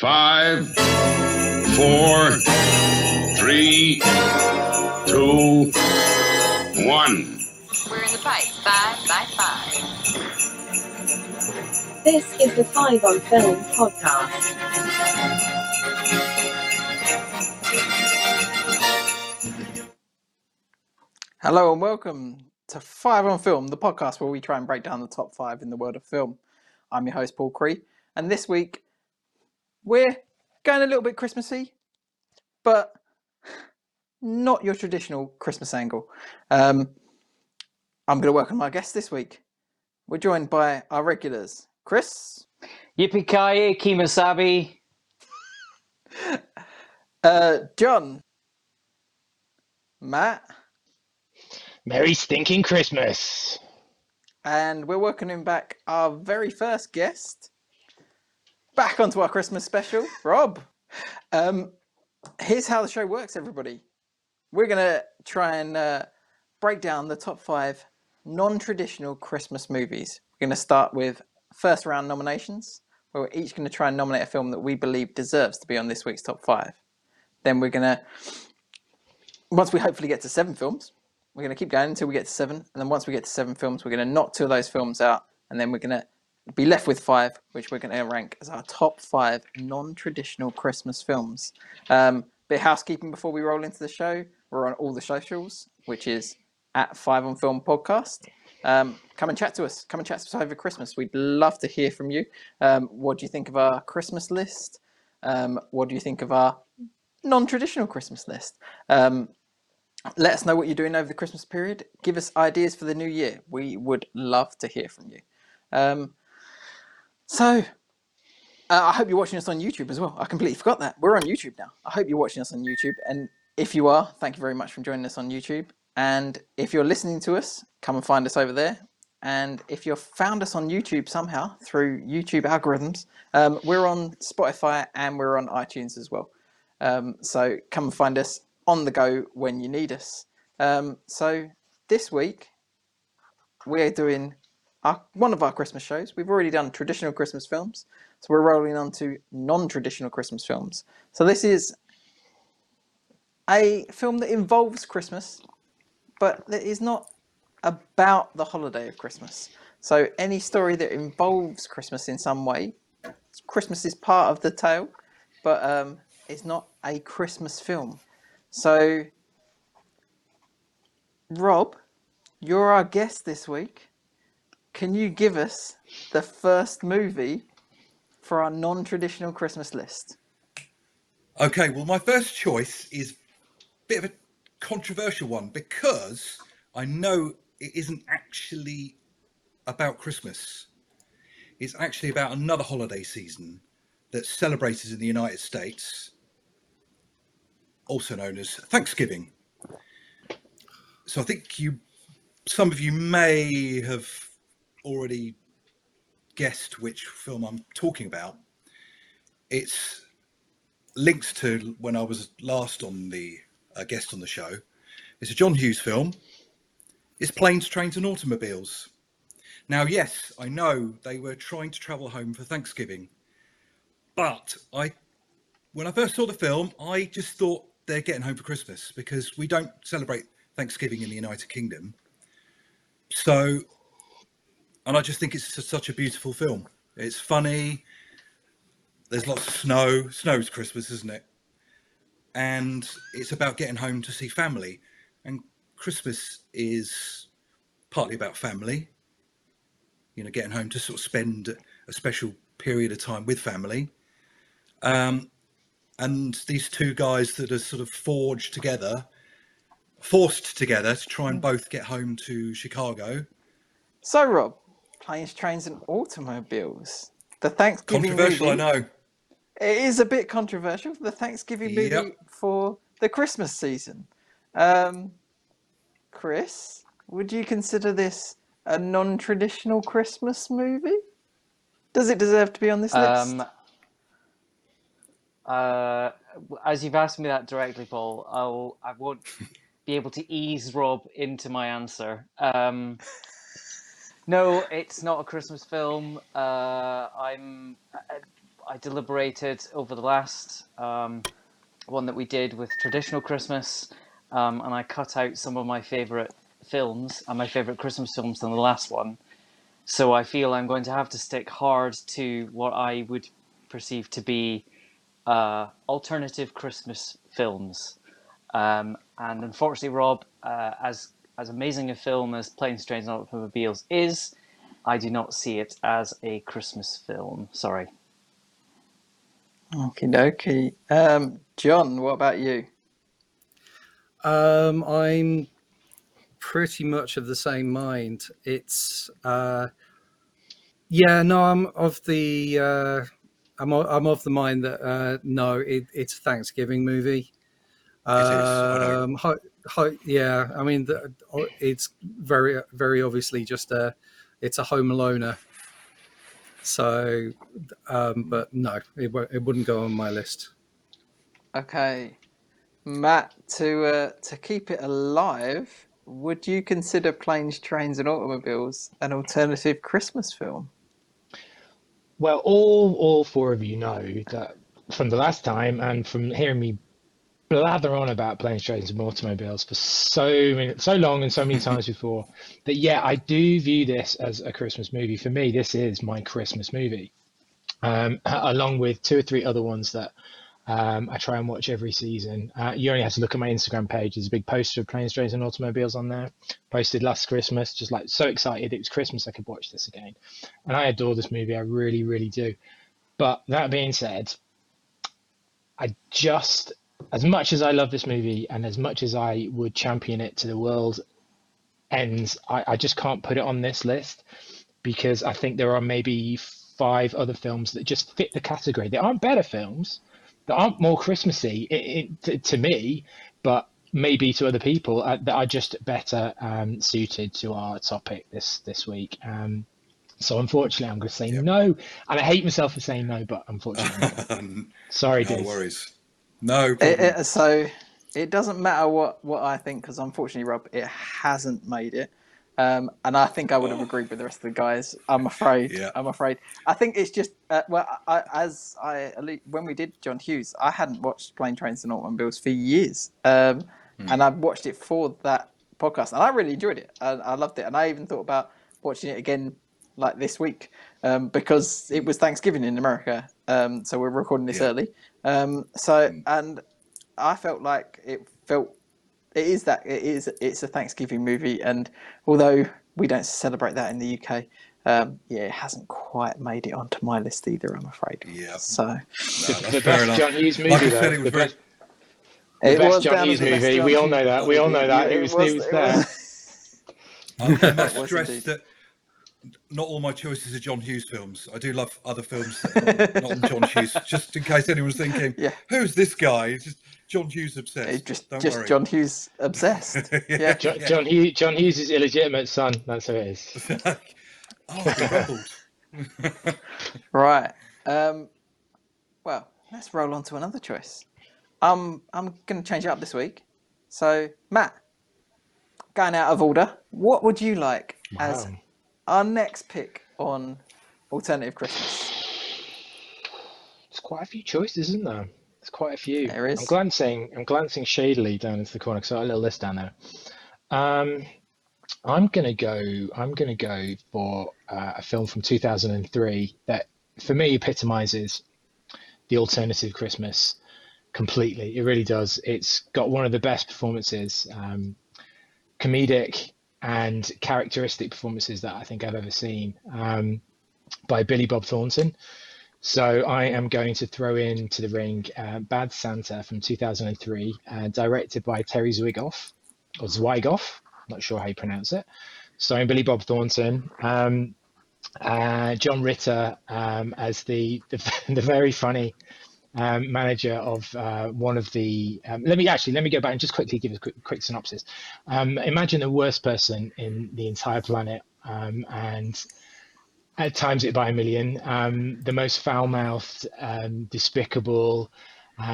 Five, four, three, two, one. We're in the fight, five by five. This is the Five on Film podcast. Hello and welcome to Five on Film, the podcast where we try and break down the top five in the world of film. I'm your host, Paul Cree, and this week we're going a little bit Christmassy, but not your traditional Christmas angle. Um, I'm going to welcome my guest this week. We're joined by our regulars, Chris, Yippee ki Kimasabi. uh, John, Matt, Merry stinking Christmas. and we're welcoming back our very first guest back onto our Christmas special, Rob. Um, here's how the show works, everybody. We're gonna try and uh, break down the top five non-traditional Christmas movies. We're gonna start with first round nominations, where we're each gonna try and nominate a film that we believe deserves to be on this week's top five. Then we're gonna, once we hopefully get to seven films, we're to keep going until we get to seven. And then once we get to seven films, we're to knock two of those films out. And then we're to be left with five, which we're going to rank as our top five non traditional Christmas films. Um, bit housekeeping before we roll into the show. We're on all the socials, which is at Five on Film Podcast. Um, come and chat to us. Come and chat to us over Christmas. We'd love to hear from you. Um, what do you think of our Christmas list? Um, what do you think of our non traditional Christmas list? Um, let us know what you're doing over the Christmas period. Give us ideas for the new year. We would love to hear from you. So, uh, I hope you're watching us on YouTube as well. I completely forgot that. We're on YouTube now. I hope you're watching us on YouTube. And if you are, thank you very much for joining us on YouTube. And if you're listening to us, come and find us over there. And if you've found us on YouTube somehow through YouTube algorithms, um, we're on Spotify and we're on iTunes as well. Um, so come and find us on the go when you need us. Um, so this week we're doing our, one of our Christmas shows. We've already done traditional Christmas films, so we're rolling on to non-traditional Christmas films. So this is a film that involves Christmas, but that is not about the holiday of Christmas. So any story that involves Christmas in some way, Christmas is part of the tale, but um, it's not a Christmas film. So, Rob, you're our guest this week. Can you give us the first movie for our non traditional Christmas list? Okay, well, my first choice is a bit of a controversial one because I know it isn't actually about Christmas. It's actually about another holiday season that's celebrated in the United States, also known as Thanksgiving. So I think you, some of you may have already guessed which film I'm talking about. It's linked to when I was last on the uh, guest on the show. It's a John Hughes film. It's Planes, Trains, and Automobiles. Now, yes, I know they were trying to travel home for Thanksgiving, but I, when I first saw the film, I just thought they're getting home for Christmas because we don't celebrate Thanksgiving in the United Kingdom. So, and I just think it's such a beautiful film. It's funny. There's lots of snow. Snow's Christmas, isn't it? And it's about getting home to see family. And Christmas is partly about family. You know, getting home to sort of spend a special period of time with family. Um, and these two guys that are sort of forged together, forced together to try and both get home to Chicago. So, Rob, Planes, Trains, and Automobiles. The Thanksgiving Controversial, movie. I know. It is a bit controversial. The Thanksgiving movie Yep. for the Christmas season. Um, Chris, would you consider this a non-traditional Christmas movie? Does it deserve to be on this list? Um, uh, as you've asked me that directly, Paul, I'll I won't be able to ease Rob into my answer. Um, no, it's not a Christmas film. Uh, I'm I, I deliberated over the last um, one that we did with traditional Christmas, um, and I cut out some of my favourite films and my favourite Christmas films than the last one. So I feel I'm going to have to stick hard to what I would perceive to be uh, alternative Christmas films. Um, and unfortunately, Rob, uh, as as amazing a film as Planes, Trains, and Automobiles is, I do not see it as a Christmas film. Sorry. Okie dokie. Um, John, what about you? Um, I'm pretty much of the same mind. It's uh, yeah, no, I'm of the uh, I'm o- I'm of the mind that uh, no, it, it's a Thanksgiving movie. It is, I know. Um, ho- ho- yeah, I mean, the, it's very very obviously just a it's a Home Aloner. So, um, but no, it, it wouldn't go on my list. Okay, Matt. To uh, to keep it alive, would you consider Planes, Trains, and Automobiles an alternative Christmas film? Well, all all four of you know that from the last time and from hearing me blather on about planes, trains, and automobiles for so many, so long and so many times before that yeah, I do view this as a Christmas movie. For me, this is my Christmas movie, um, along with two or three other ones that um, I try and watch every season. Uh, you only have to look at my Instagram page. There's a big poster of planes, trains, and automobiles on there. Posted last Christmas. Just like so excited it was Christmas, I could watch this again. And I adore this movie. I really, really do. But that being said, I just, as much as I love this movie and as much as I would champion it to the world ends, I, I just can't put it on this list because I think there are maybe five other films that just fit the category. They aren't better films, that aren't more Christmassy i i to, to me, but maybe to other people uh, that are just better um, suited to our topic this this week. Um, so unfortunately, I'm going to say Yep. no, and I hate myself for saying no, but unfortunately, no. no sorry, Diz. worries. No It, it- so it doesn't matter what what I think because unfortunately, Rob, it hasn't made it. Um, and I think I would have agreed with the rest of the guys. I'm afraid. Yeah. I'm afraid. I think it's just uh, well, I, as I when we did John Hughes, I hadn't watched Plane Trains and Automobiles for years, um, and I watched it for that podcast, and I really enjoyed it. I, I loved it, and I even thought about watching it again like this week um, because it was Thanksgiving in America, um, so we're recording this Yeah. early. Um, so and I felt like it felt it is that it is it's a Thanksgiving movie, and although we don't celebrate that in the UK, um, yeah, it hasn't quite made it onto my list either. I'm afraid. Yeah. So No, The, that's best enough. John Hughes movie, Like though. it was the very. best, the it best was John Hughes as the best movie. John We all know that. We all know that. Yeah, It was, it was it there. I I must was stress that not all my choices are John Hughes films. I do love other films that are not John Hughes. Just in case anyone's thinking, Yeah. who's this guy? It's just John Hughes obsessed. It's just Don't just worry. John Hughes obsessed. yeah. John, John, Hughes, John Hughes' is illegitimate son. That's who it is. oh. Right. Um, well, let's roll on to another choice. Um, I'm going to change it up this week. So, Matt, going out of order, what would you like as Wow. Our next pick on alternative Christmas? There's quite a few choices, isn't there? There's quite a few. There is. I'm glancing. I'm glancing shadily down into the corner because I got a little list down there. Um, I'm gonna go. I'm gonna go for uh, a film from 2003 that, for me, epitomizes the alternative Christmas completely. It really does. It's got one of the best performances, um, comedic and characteristic performances that I think I've ever seen um, by Billy Bob Thornton. So I am going to throw into the ring uh, Bad Santa from 2003, uh, directed by Terry Zwigoff, or Zwigoff, not sure how you pronounce it. Starring Billy Bob Thornton, um, uh, John Ritter um, as the, the the very funny um, manager of uh, one of the. Um, let me actually let me go back and just quickly give a quick, quick synopsis. Um, imagine the worst person in the entire planet, um, and at times it by a million. Um, the most foul-mouthed, um, despicable,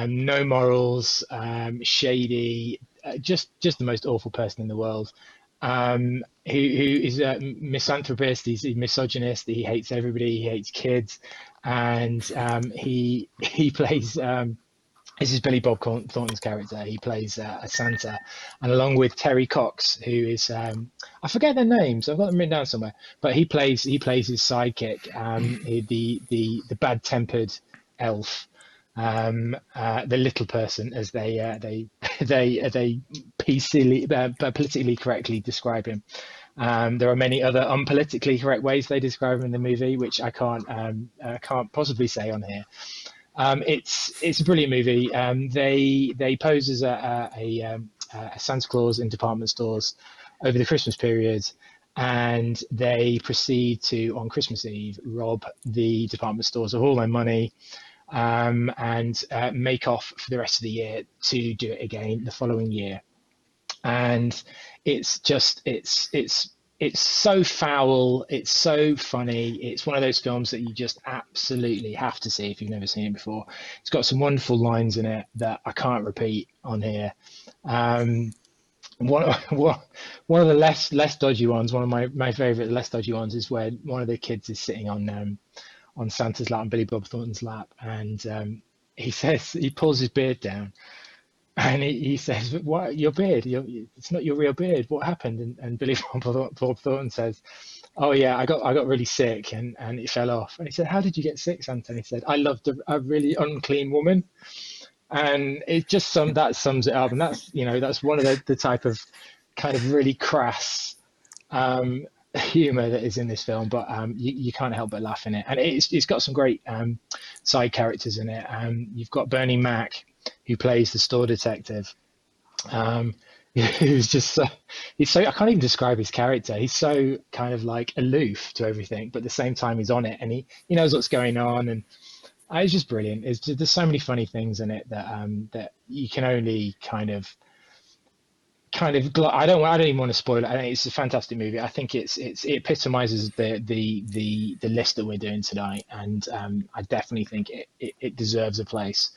no morals, shady, uh, just just the most awful person in the world. Um, who who is a misanthropist. He's a misogynist. He hates everybody. He hates kids, and um, he he plays. Um, this is Billy Bob Thornton's character. He plays uh, a Santa, and along with Terry Cox, who is um, I forget their names. I've got them written down somewhere. But he plays he plays his sidekick, um, the the the bad tempered elf, um, uh, the little person, as they uh, they they they PCly, uh, politically correctly describe him. Um, there are many other unpolitically correct ways they describe him in the movie, which I can't um, uh, can't possibly say on here. Um, it's it's a brilliant movie. Um, they they pose as a, a, a, um, a, Santa Claus in department stores over the Christmas period, and they proceed to on Christmas Eve rob the department stores of all their money, um, and uh, make off for the rest of the year to do it again the following year. And it's just it's it's it's so foul it's so funny. It's one of those films that you just absolutely have to see if you've never seen it before. It's got some wonderful lines in it that i can't repeat on here. Um, one, one of the less less dodgy ones one of my, my favorite less dodgy ones is where one of the kids is sitting on um, on santa's lap on billy bob thornton's lap. And um, he says he pulls his beard down and he, he says, "What your beard? Your, it's not your real beard. What happened?" And, and Billy Bob Thornton says, "Oh yeah, I got I got really sick and, and it fell off." And he said, "How did you get sick, Santa?" And he said, "I loved a, a really unclean woman." And it just sum that sums it up. And that's you know that's one of the, the type of kind of really crass um, humor that is in this film, but um, you, you can't help but laugh in it. And it's it's got some great um, side characters in it. Um, you've got Bernie Mac who plays the store detective. Um, who's just so, he's so I can't even describe his character. He's so kind of like aloof to everything, but at the same time he's on it and he he knows what's going on and uh, it's just brilliant. It's just, there's so many funny things in it that um that you can only kind of kind of I don't I don't even want to spoil it. It's a fantastic movie. I think it's it's it epitomizes the the the the list that we're doing tonight, and um, I definitely think it, it, it deserves a place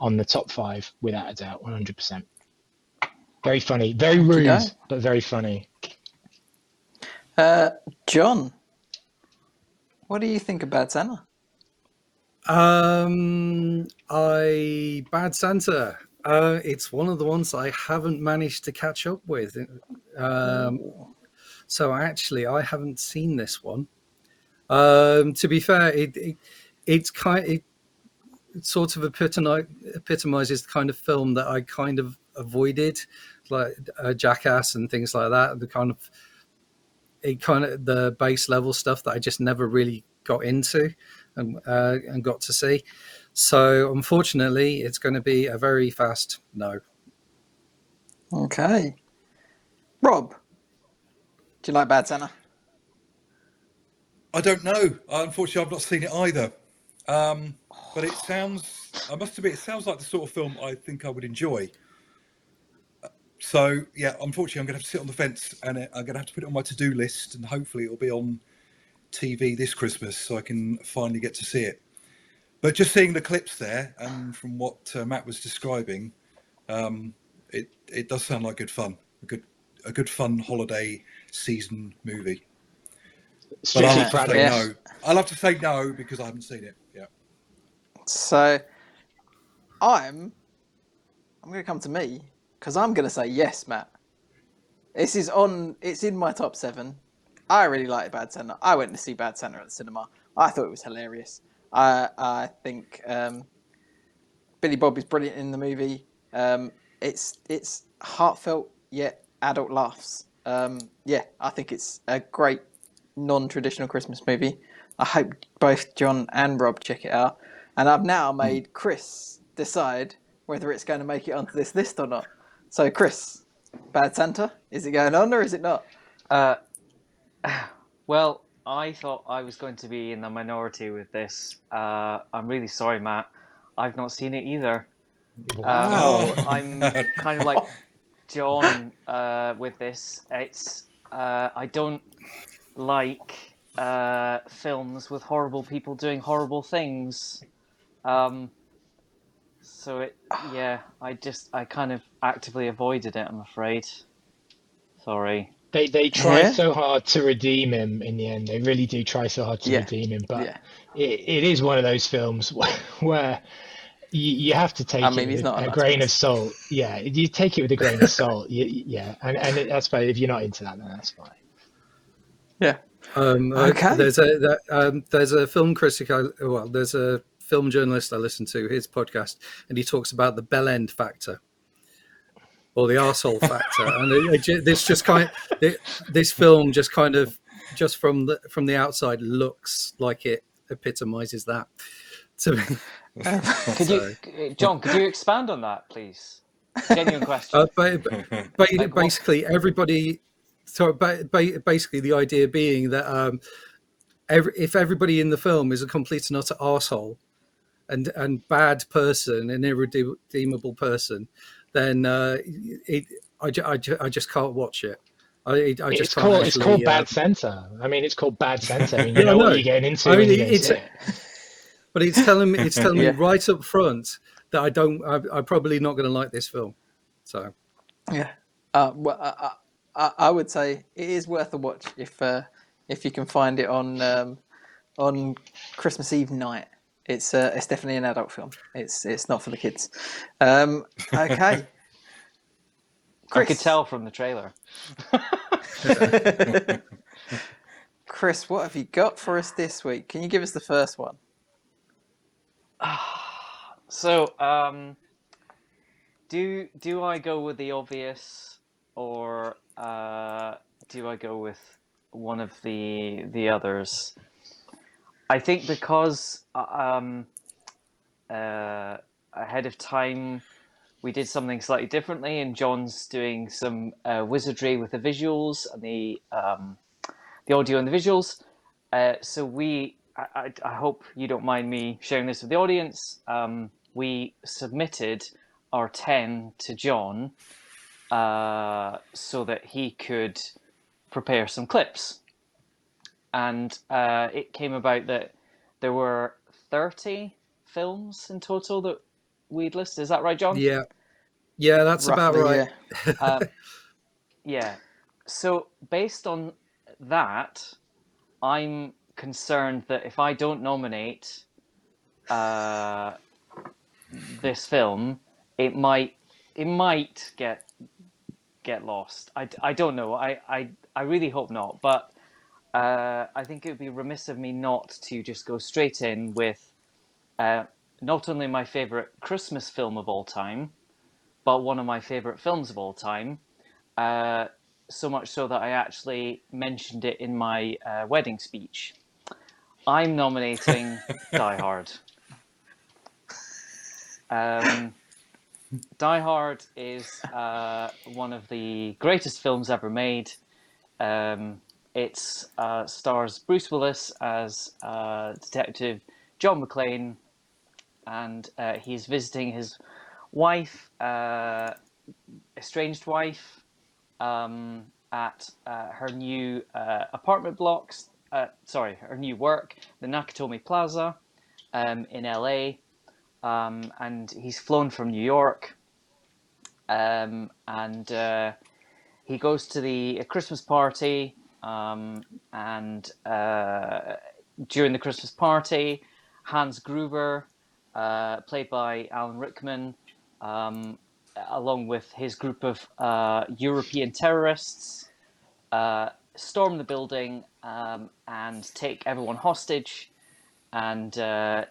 on the top five without a doubt, 100%. Very funny, very rude, but very funny. Uh, John, what do you think about Santa? Um, I Bad Santa. Uh, it's one of the ones I haven't managed to catch up with. Um, so actually, I haven't seen this one. Um, to be fair, it, it it's kind it sort of epitomizes the kind of film that I kind of avoided, like uh, Jackass and things like that. The kind of it kind of the base level stuff that I just never really got into and uh, and got to see. So unfortunately, it's going to be a very fast no. Okay, Rob, do you like Bad Santa? I don't know. Unfortunately, I've not seen it either. Um, but it sounds, I must admit, it sounds like the sort of film I think I would enjoy. So, yeah, unfortunately, I'm going to have to sit on the fence and I'm going to have to put it on my to do list and hopefully it'll be on TV this Christmas so I can finally get to see it. But just seeing the clips there and from what uh, Matt was describing, um, it, it does sound like good fun. A good, a good fun holiday season movie. But I'll have to say no. I'll have to say no because I haven't seen it. So I'm I'm going to come to me because I'm going to say yes, Matt. This is on. It's in my top seven. I really like Bad Santa. I went to see Bad Santa at the cinema. I thought it was hilarious. I I think um, Billy Bob is brilliant in the movie. Um, it's it's heartfelt yet adult laughs. Um, yeah, I think it's a great non-traditional Christmas movie. I hope both John and Rob check it out. And I've now hmm. made Chris decide whether it's going to make it onto this list or not. So, Chris, Bad Santa, is it going on or is it not? Uh, well, I thought I was going to be in the minority with this. Uh, I'm really sorry, Matt. I've not seen it either. Wow. Um, I'm kind of like John uh, with this. It's uh, I don't like uh, films with horrible people doing horrible things. Um, so it, yeah, I just, I kind of actively avoided it. I'm afraid. Sorry. They they try Yeah. so hard to redeem him in the end. They really do try so hard to Yeah. redeem him, but Yeah. it, it is one of those films where, where you, you have to take I mean, it with not a a grain of salt. Yeah, you take it with a grain of salt. You, yeah, and and it, that's fine. If you're not into that, then that's fine. Yeah. Um, uh, Okay. There's a that, um, there's a film critic. I, well, there's a film journalist I listen to his podcast, and he talks about the bell end factor or the arsehole factor, and it, it, this just kind it, this film just kind of just from the from the outside looks like it epitomizes that to me. Could you, John? Could you expand on that, please? Genuine question. Uh, what? basically, everybody. So ba- ba- basically, the idea being that um, every, if everybody in the film is a complete and utter arsehole and and bad person, an irredeemable person, then uh, it, I, ju- I, ju- I just can't watch it. I, I just It's can't called it's called uh, Bad Santa. I mean, it's called Bad Santa. I mean, Yeah, you know I know. what you're getting into I mean, when you go and it's- it. But it's telling me it's telling Yeah. me right up front that I don't. I, I'm probably not going to like this film. So Yeah. Uh, well, I, I, I would say it is worth a watch if uh, if you can find it on um, on Christmas Eve night. It's uh, it's definitely an adult film. It's it's not for the kids. Um, okay. I could tell from the trailer. Chris, what have you got for us this week? Can you give us the first one? So, um, do do I go with the obvious, or uh, do I go with one of the the others? I think because uh, um, uh, ahead of time we did something slightly differently, and John's doing some uh, wizardry with the visuals and the um, the audio and the visuals. Uh, so we, I, I, hope you don't mind me sharing this with the audience. Um, we submitted our ten to John uh, so that he could prepare some clips, and uh, it came about that there were thirty films in total that we'd listed. Is that right, John? yeah, yeah, that's about right. yeah. um, yeah. So based on that, I'm concerned that if I don't nominate uh, this film, it might it might get get lost. I, I don't know. I, I, I really hope not. But uh, I think it would be remiss of me not to just go straight in with uh, not only my favorite Christmas film of all time, but one of my favorite films of all time. Uh, so much so that I actually mentioned it in my uh, wedding speech. I'm nominating Die Hard. Um, Die Hard is uh, one of the greatest films ever made. Um, it uh, stars Bruce Willis as uh, Detective John McClane, and uh, he's visiting his wife, uh, estranged wife, um, at uh, her new apartment blocks. Sorry, her new work, the Nakatomi Plaza, um, in LA, um, and he's flown from New York, um, and uh, he goes to the Christmas party, um, and uh, during the Christmas party, Hans Gruber, uh, played by Alan Rickman, um, along with his group of uh, European terrorists, uh, storm the building um, and take everyone hostage. And uh,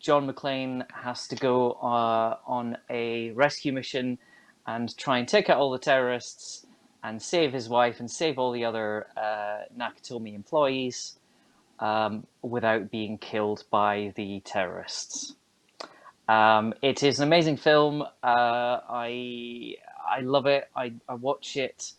John McClane has to go uh, on a rescue mission and try and take out all the terrorists and save his wife and save all the other uh, Nakatomi employees um, without being killed by the terrorists. Um, it is an amazing film. Uh, I I love it. I, I watch it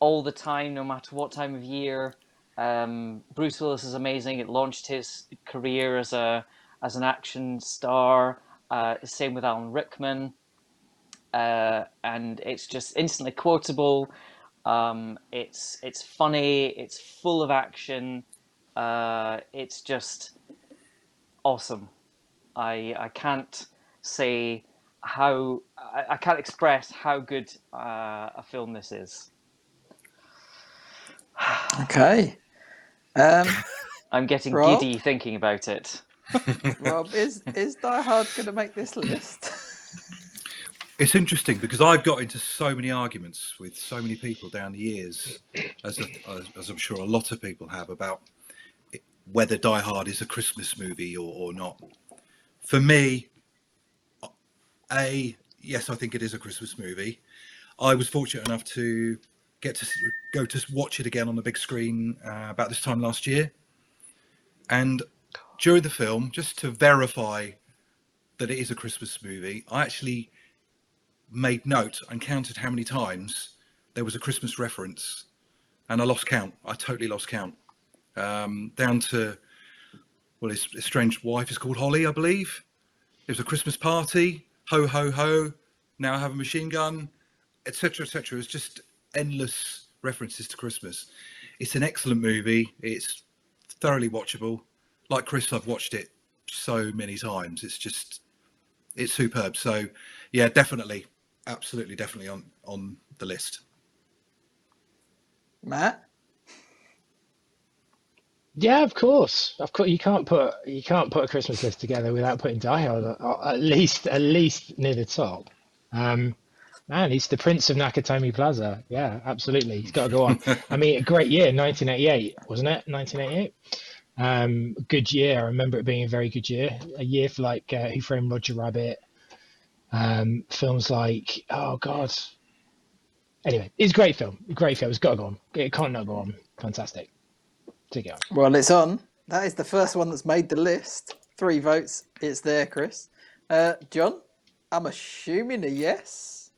all the time, no matter what time of year. Um, Bruce Willis is amazing. It launched his career as a as an action star. Uh, same with Alan Rickman, uh, and it's just instantly quotable. Um, it's it's funny. It's full of action. Uh, it's just awesome. I I can't say how I, I can't express how good uh, a film this is. Okay. Um, I'm getting Rob? giddy thinking about it. Rob, is is Die Hard going to make this list? It's interesting because I've got into so many arguments with so many people down the years, as, as, as I'm sure a lot of people have, about whether Die Hard is a Christmas movie or, or not. For me, a yes, I think it is a Christmas movie. I was fortunate enough to get to go to watch it again on the big screen uh, about this time last year, and during the film, just to verify that it is a Christmas movie, I actually made note and counted how many times there was a Christmas reference, and I lost count. I totally lost count. Um, down to well, his, his strange wife is called Holly, I believe. It was a Christmas party. Ho ho ho! Now I have a machine gun, etc. etc. It's just endless references to Christmas. It's an excellent movie. It's thoroughly watchable. Like Chris, I've watched it so many times. It's just it's superb. So yeah, definitely, absolutely, definitely on on the list. Matt? Yeah, of course, of course. You can't put you can't put a Christmas list together without putting Die Hard at, at least at least near the top. Um, man, he's the Prince of Nakatomi Plaza. Yeah, absolutely. He's got to go on. I mean, a great year, 1988, wasn't it? 1988. Um, good year. I remember it being a very good year. A year for like uh, Who Framed Roger Rabbit. Um, films like oh god. Anyway, it's a great film. Great film. It's got to go on. It can't not go on. Fantastic. Take it on. Well, it's on. That is the first one that's made the list. Three votes. It's there, Chris. Uh, John, I'm assuming a yes.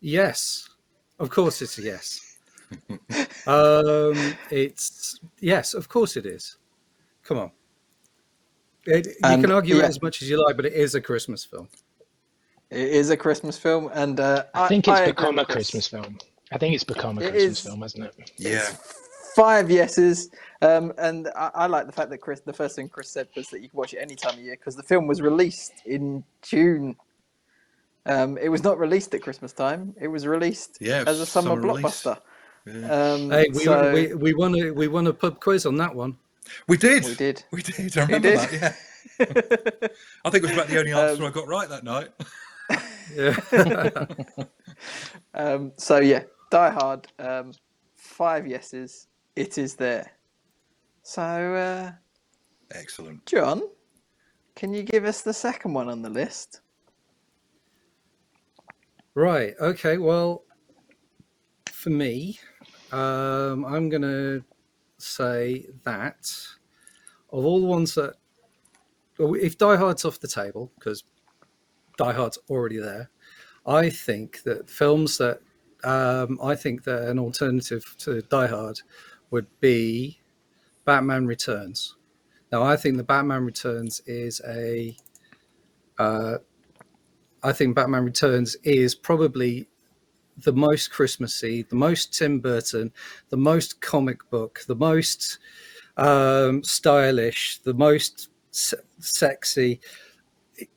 Yes, of course it's a yes. um, it's yes, of course it is. Come on. It, you And, can argue yeah. it as much as you like, but it is a Christmas film. It is a Christmas film, and uh, I think it's I become a. Christmas film. I think it's become a It Christmas is. film, hasn't it? Yeah, Five yeses, um, and I, I like the fact that Chris. The first thing Chris said was that you can watch it any time of year because the film was released in June. Um, it was not released at Christmas time. It was released Yeah, as a summer, summer blockbuster. yeah. Um, Hey, we, so we, we won a we won a pub quiz on that one. We did. we did. We did. I remember did. that. Yeah. I think it was about the only answer Um, I got right that night. Yeah. Um, so yeah, Die Hard. Um, five yeses. It is there. So, uh, Excellent. John, can you give us the second one on the list? Right. Okay. Well, for me, um, I'm going to say that of all the ones that, if Die Hard's off the table, because Die Hard's already there, I think that films that um, I think that an alternative to Die Hard would be Batman Returns. Now, I think the Batman Returns is a uh, I think Batman Returns is probably the most Christmassy, the most Tim Burton, the most comic book, the most um, stylish, the most se- sexy. It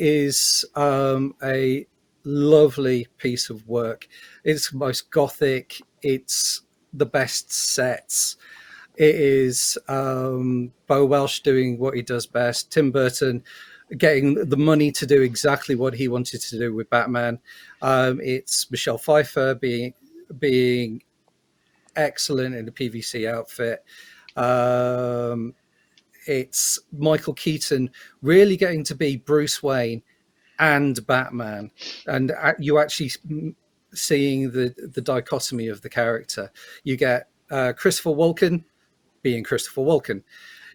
is um, a lovely piece of work. It's most gothic. It's the best sets. It is um, Bo Welch doing what he does best. Tim Burton getting the money to do exactly what he wanted to do with Batman. Um, it's Michelle Pfeiffer being being excellent in the PVC outfit. Um, it's Michael Keaton really getting to be Bruce Wayne and Batman, and you actually seeing the the dichotomy of the character. You get uh, Christopher Walken being Christopher Walken,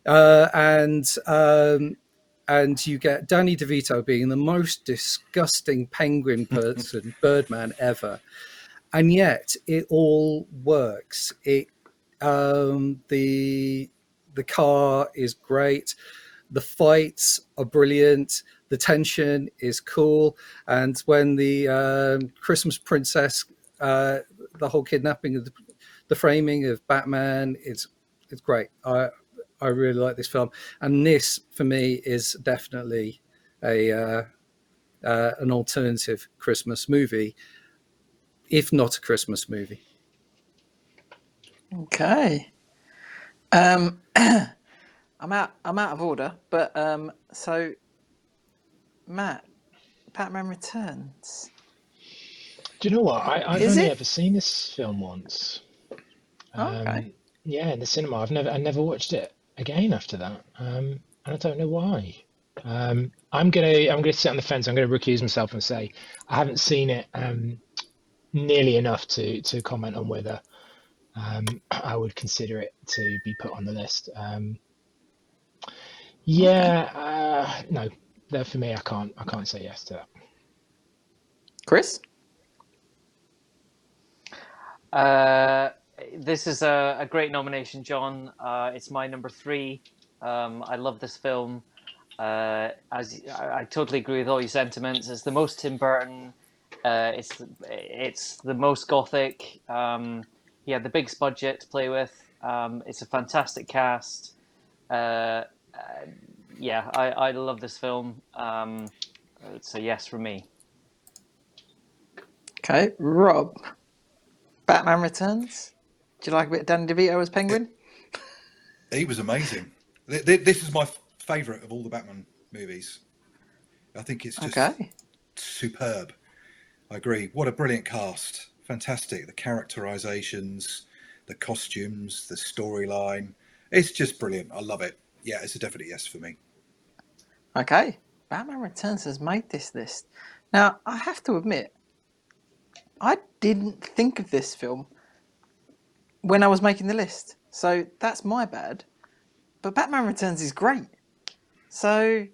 uh, and um, and you get Danny DeVito being the most disgusting penguin person, Birdman ever, and yet it all works. It um, the the car is great, the fights are brilliant, the tension is cool, and when the um, Christmas princess, uh, the whole kidnapping of the, the framing of Batman is it's great. I I really like this film, and this for me is definitely a uh, uh, an alternative Christmas movie. if not a Christmas movie. Okay. Um, I'm out. I'm out of order, but um, so Matt, Batman Returns. Do you know what? I, I've Is only it? ever seen this film once. Um, Okay. Yeah, in the cinema. I've never, I never watched it again after that. Um, and I don't know why. Um, I'm gonna, I'm gonna sit on the fence. I'm gonna recuse myself and say I haven't seen it um, nearly enough to to comment on whether um, I would consider it to be put on the list. Um, yeah, uh, no, that for me, I can't, I can't say yes to that. Chris. Uh, this is a, a great nomination, John. Uh, it's my number three. Um, I love this film. Uh, as I, I totally agree with all your sentiments. It's the most Tim Burton. Uh, it's it's the most gothic. Um, he had the biggest budget to play with. Um, it's a fantastic cast. Uh, uh, yeah, I, I love this film. Um, it's a yes from me. Okay, Rob. Batman Returns. Do you like a bit of Danny DeVito as Penguin? He was amazing. Th- th- This is my favourite of all the Batman movies. I think it's just Okay. superb. I agree. What a brilliant cast. Fantastic. The characterizations, the costumes, the storyline. It's just brilliant. I love it. Yeah, it's a definite yes for me. Okay. Batman Returns has made this list. Now, I have to admit, I didn't think of this film when I was making the list. So that's my bad. But Batman Returns is great. So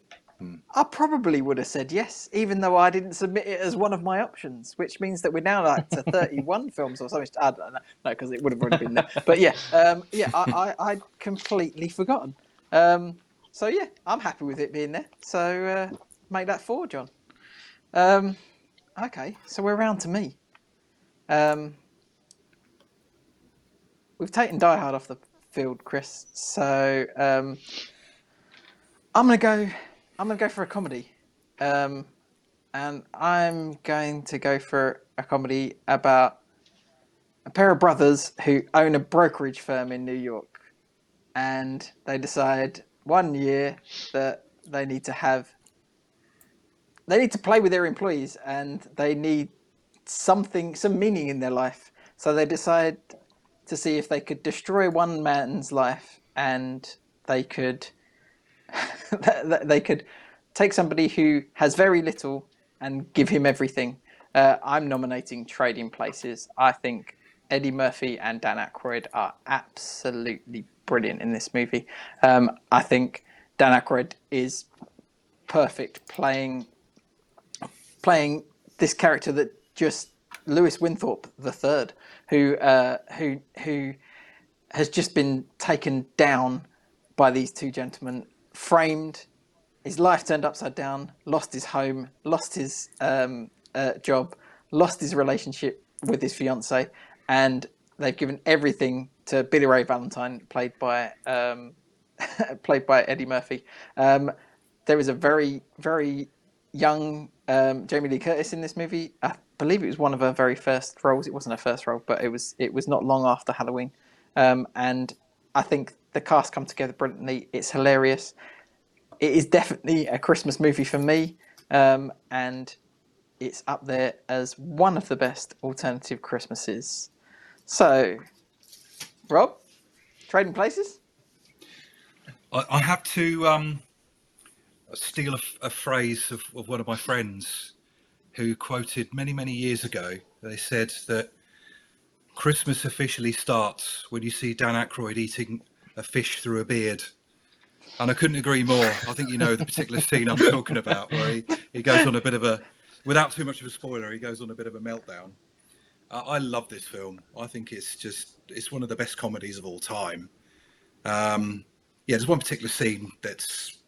I probably would have said yes, even though I didn't submit it as one of my options, which means that we're now like to 31 films or something. I don't know, no, because it would have already been there. But yeah, um, yeah, I, I, I'd completely forgotten. Um, so yeah, I'm happy with it being there. So uh, make that four, John. Um, okay, so we're round to me. Um, we've taken Die Hard off the field, Chris. So um, I'm gonna go. I'm gonna go for a comedy, um, and I'm going to go for a comedy about a pair of brothers who own a brokerage firm in New York, and they decide one year that they need to have they need to play with their employees and they need something some meaning in their life so they decide to see if they could destroy one man's life and they could they could take somebody who has very little and give him everything. Uh, i'm nominating trading places. I think eddie murphy and dan Aykroyd are absolutely brilliant in this movie. Um, i think dan Aykroyd is perfect playing playing this character that just Louis Winthorpe the third, who uh, who who has just been taken down by these two gentlemen, framed, his life turned upside down, lost his home, lost his um, uh, job, lost his relationship with his fiance, and they've given everything to Billy Ray Valentine, played by um, played by Eddie Murphy. Um, there is a very very young um, Jamie Lee Curtis in this movie. I believe it was one of her very first roles. It wasn't her first role, but it was it was not long after Halloween. Um, and I think the cast come together brilliantly. It's hilarious. It is definitely a Christmas movie for me, um, and it's up there as one of the best alternative Christmases. So, Rob, trading places. I, I have to um, steal a phrase of, of one of my friends who quoted many, many years ago. They said that Christmas officially starts when you see Dan Aykroyd eating a fish through a beard. And I couldn't agree more. I think you know the particular scene I'm talking about, where he, he goes on a bit of a, without too much of a spoiler, he goes on a bit of a meltdown. I, love this film. I think it's just, it's one of the best comedies of all time. Um, yeah, there's one particular scene that's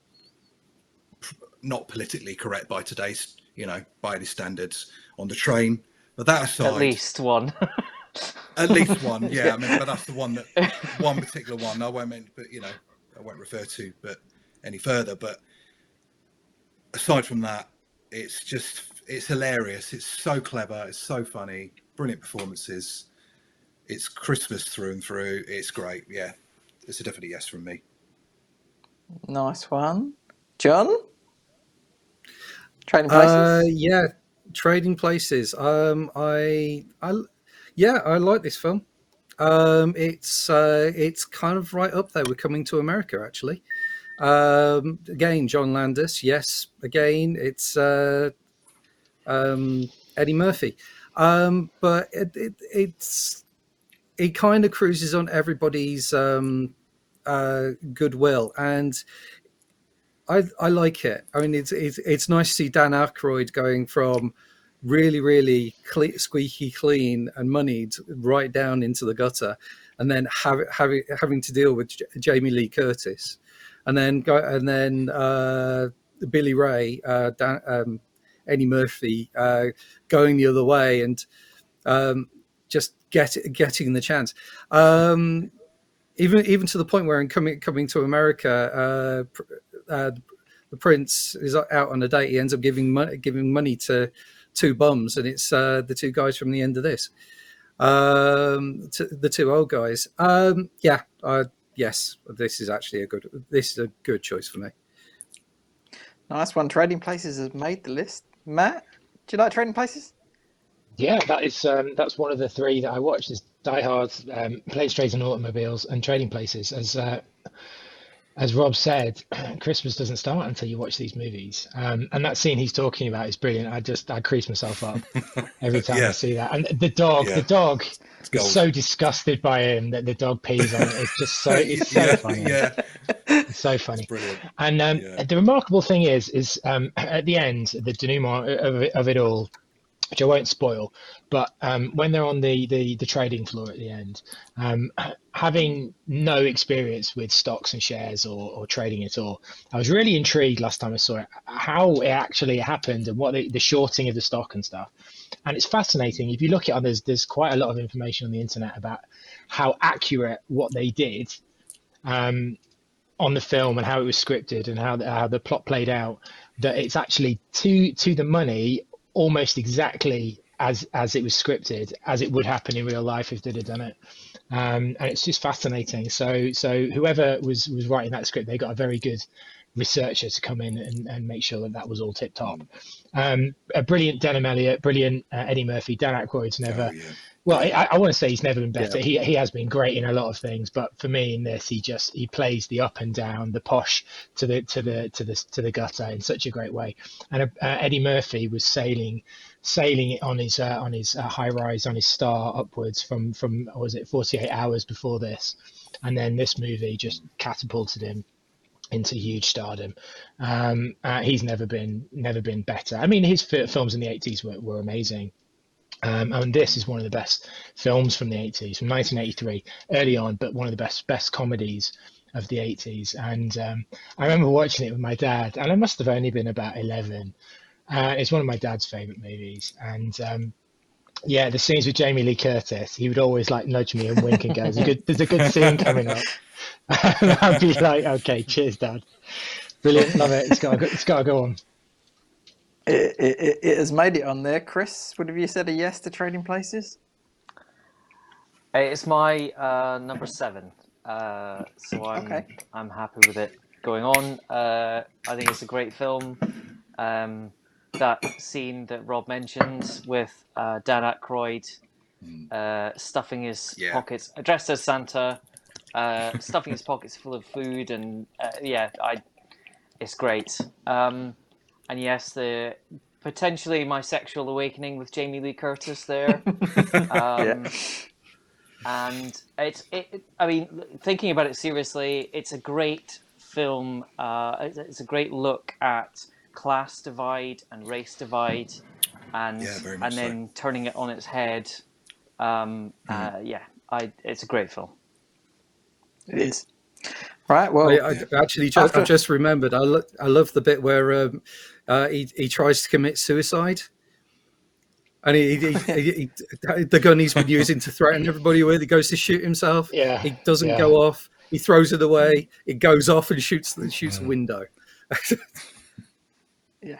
not politically correct by today's, you know, by any standards on the train. But that aside, At least one. at least one, yeah. I mean, but that's the one that one particular one. I won't, men- but you know, I won't refer to, but any further. But aside from that, it's just it's hilarious. It's so clever. It's so funny. brilliant performances. It's Christmas through and through. It's great. Yeah, it's a definite yes from me. Nice one, John. Trading places. Uh, yeah, Trading Places. Um, I, I, yeah, I like this film. Um, it's uh, it's kind of right up there We're Coming to America, actually. Um, again, John Landis. Yes, again, it's uh, um, Eddie Murphy. Um, but it, it, it's it kind of cruises on everybody's um, uh, goodwill, and I I like it. I mean, it's it's it's nice to see Dan Aykroyd going from really really cle squeaky clean and moneyed right down into the gutter, and then have, having having to deal with J- Jamie Lee Curtis, and then go and then uh, Billy Ray, uh, Dan, um, Eddie Murphy uh, going the other way and um, just get getting the chance. Um, even even to the point where in coming coming to America, uh, uh, the prince is out on a date. He ends up giving money giving money to two bums, and it's uh, the two guys from the end of this, um, t- the two old guys. Um, yeah, uh, yes, this is actually a good. This is a good choice for me. nice one. Trading places has made the list. Matt, do you like Trading Places? Yeah, that is um, that's one of the three that I watched. Is Die Hard, um, Planes, Trains and Automobiles, and Trading Places. As uh, as Rob said, Christmas doesn't start until you watch these movies. Um, and that scene he's talking about is brilliant. I just I crease myself up every time I see that. And the dog, Yeah. the dog is so disgusted by him that the dog pees on it. It's just so it's so yeah, funny. yeah, It's so funny. brilliant. And um, Yeah. the remarkable thing is, is um, at the end, the denouement of it, of it all, which I won't spoil, but um, when they're on the, the, the trading floor at the end, um, having no experience with stocks and shares or, or trading at all, I was really intrigued last time I saw it, how it actually happened and what the, the shorting of the stock and stuff. And it's fascinating. If you look at others, there's quite a lot of information on the internet about how accurate what they did um, on the film and how it was scripted and how the, how the plot played out. That it's actually to to the money almost exactly as as it was scripted, as it would happen in real life if they'd have done it. Um, and it's just fascinating. So so whoever was was writing that script, they got a very good researcher to come in and, and make sure that that was all tip top. Um, a brilliant Denholm Elliott, brilliant uh, Eddie Murphy, Dan Aykroyd's never. Oh, yeah. Well, I, I want to say he's never been better. He he has been great in a lot of things, but for me in this, he just he plays the up and down, the posh to the to the to the to the gutter in such a great way. And uh, Eddie Murphy was sailing sailing it on his uh, on his uh, high rise on his star upwards from from what was it 48 hours before this, and then this movie just catapulted him into huge stardom. Um, uh, he's never been never been better. I mean, his fi- films in the 80s were, were amazing. Um, and this is one of the best films from the 80s, from 1983, early on, but one of the best best comedies of the 80s. And um, I remember watching it with my dad, and I must have only been about 11. Uh, it's one of my dad's favorite movies, and um, yeah, the scenes with Jamie Lee Curtis, he would always like nudge me and wink and go, "There's a good, there's a good scene coming up." and I'd be like, "Okay, cheers, Dad. Brilliant, love it. It's got to it's got to go on." It, it, has made it on there. Chris, would have you said a yes to Trading Places? It's my uh, number seven, uh, so I'm Okay. I'm happy with it going on. Uh, I think it's a great film. Um, that scene that Rob mentioned with uh, Dan Aykroyd uh, stuffing his Yeah. pockets, dressed as Santa, uh, stuffing his pockets full of food, and uh, yeah, I, it's great. Um, and yes, the potentially my sexual awakening with Jamie Lee Curtis there. Um, and it's it, it- i mean thinking about it seriously it's a great film uh, it's- it's a great look at class divide and race divide and Yeah, very much and so. then turning it on its head um, Mm-hmm. uh, yeah I, it's a great film It is. Right. Well, I, I actually just, after- I just remembered. I, lo- I love the bit where um, uh, he he tries to commit suicide, and he, he, he, he, the gun he's been using to threaten everybody with, he goes to shoot himself. Yeah, He doesn't yeah. go off. He throws it away. It goes off and shoots the shoots a window. yeah.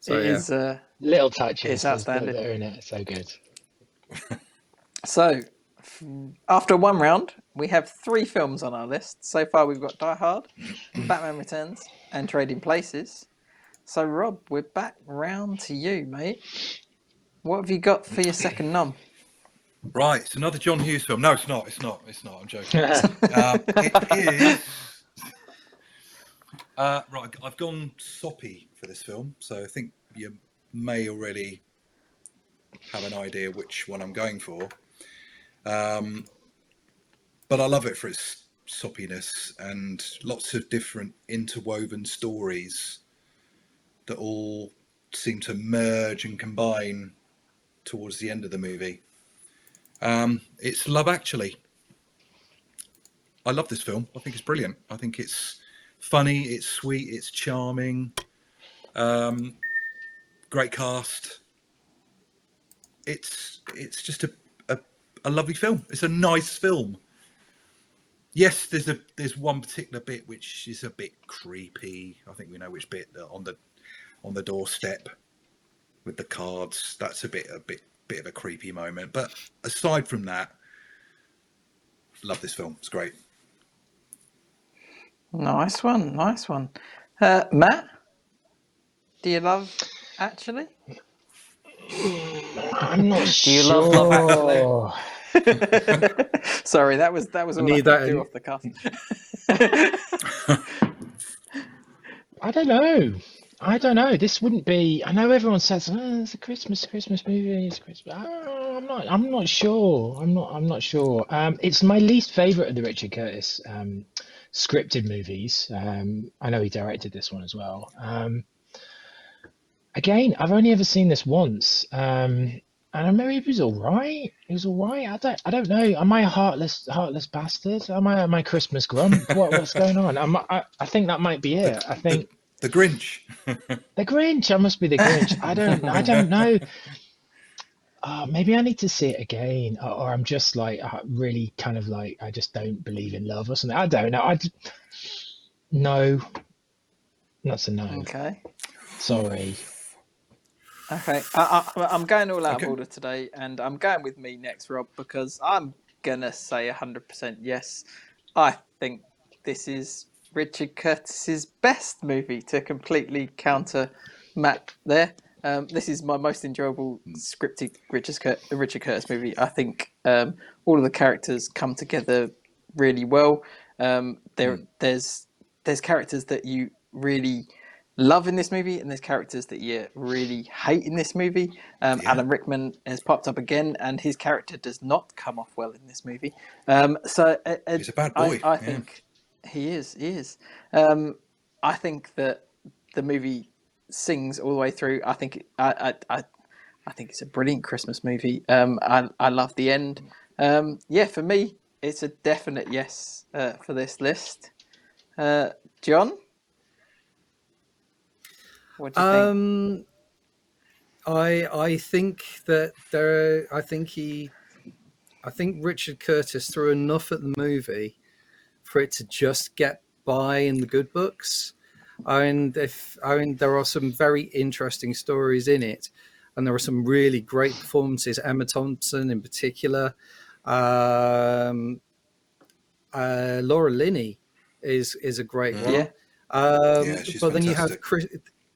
So, it yeah. is. Uh, Little touches It's outstanding. that are in it. So good. So, f- after one round, we have three films on our list. So far, we've got Die Hard, Batman Returns, and Trading Places. So, Rob, we're back round to you, mate. What have you got for your second nom? Right, it's another John Hughes film. No, it's not. It's not. It's not. I'm joking. um, it is. Uh, right, I've gone soppy for this film, so I think you may already have an idea which one I'm going for. Um, but I love it for its soppiness and lots of different interwoven stories that all seem to merge and combine towards the end of the movie. Um, it's Love Actually. I love this film. I think it's brilliant. I think it's funny, it's sweet, it's charming. Um, great cast. It's it's just a, a a lovely film. It's a nice film. Yes, there's a there's one particular bit which is a bit creepy. I think we know which bit on the on the doorstep with the cards. That's a bit a bit bit of a creepy moment. But aside from that, love this film. It's great. Nice one, nice one. Uh, Matt, do you love Actually? I'm not Do you love Love sure. Sorry, that was that was I all I, need could that do in- off the cuff. I don't know. I don't know. This wouldn't be. I know everyone says oh, it's a Christmas Christmas movie. It's Christmas. Oh, I'm not. I'm not sure. I'm not. I'm not sure. Um, it's my least favorite of the Richard Curtis um, scripted movies. Um, I know he directed this one as well. Um, again, I've only ever seen this once. Um, and I remember it was all right. It was all right. I don't. I don't know. Am I a heartless, heartless bastard? Am I? Am I Christmas grump? What, what's going on? Am I, I, I think that might be it. I think. The Grinch. The Grinch. I must be the Grinch. I don't. I don't know. Uh, maybe I need to see it again, or, or I'm just like uh, really kind of like I just don't believe in love or something. I don't know. I no. That's a no. Okay. Sorry. Okay, I, I, I'm going all out Okay. of order today, and I'm going with me next, Rob, because I'm gonna say 100% yes. I think this is Richard Curtis's best movie to completely counter Matt there. Um, this is my most enjoyable scripted Richard, Richard Curtis movie. I think um, all of the characters come together really well. Um, there, there's there's characters that you really love in this movie, and there's characters that you really hate in this movie. Um, Yeah. Alan Rickman has popped up again, and his character does not come off well in this movie. Um, so uh, uh, He's a bad I, boy, I yeah. think he is. He is. Um, I think that the movie sings all the way through. I think it- I I, I, I think it's a brilliant Christmas movie. Um, I I love the end. Um, yeah, for me, it's a definite yes uh, for this list. Uh, John, what do you think? Um, I I think that there. I think he. I think Richard Curtis threw enough at the movie for it to just get by in the good books. And if I mean, there are some very interesting stories in it, and there are some really great performances. Emma Thompson, in particular, um, uh, Laura Linney is is a great one. Yeah. Um, Yeah, she's but then you have. Chris,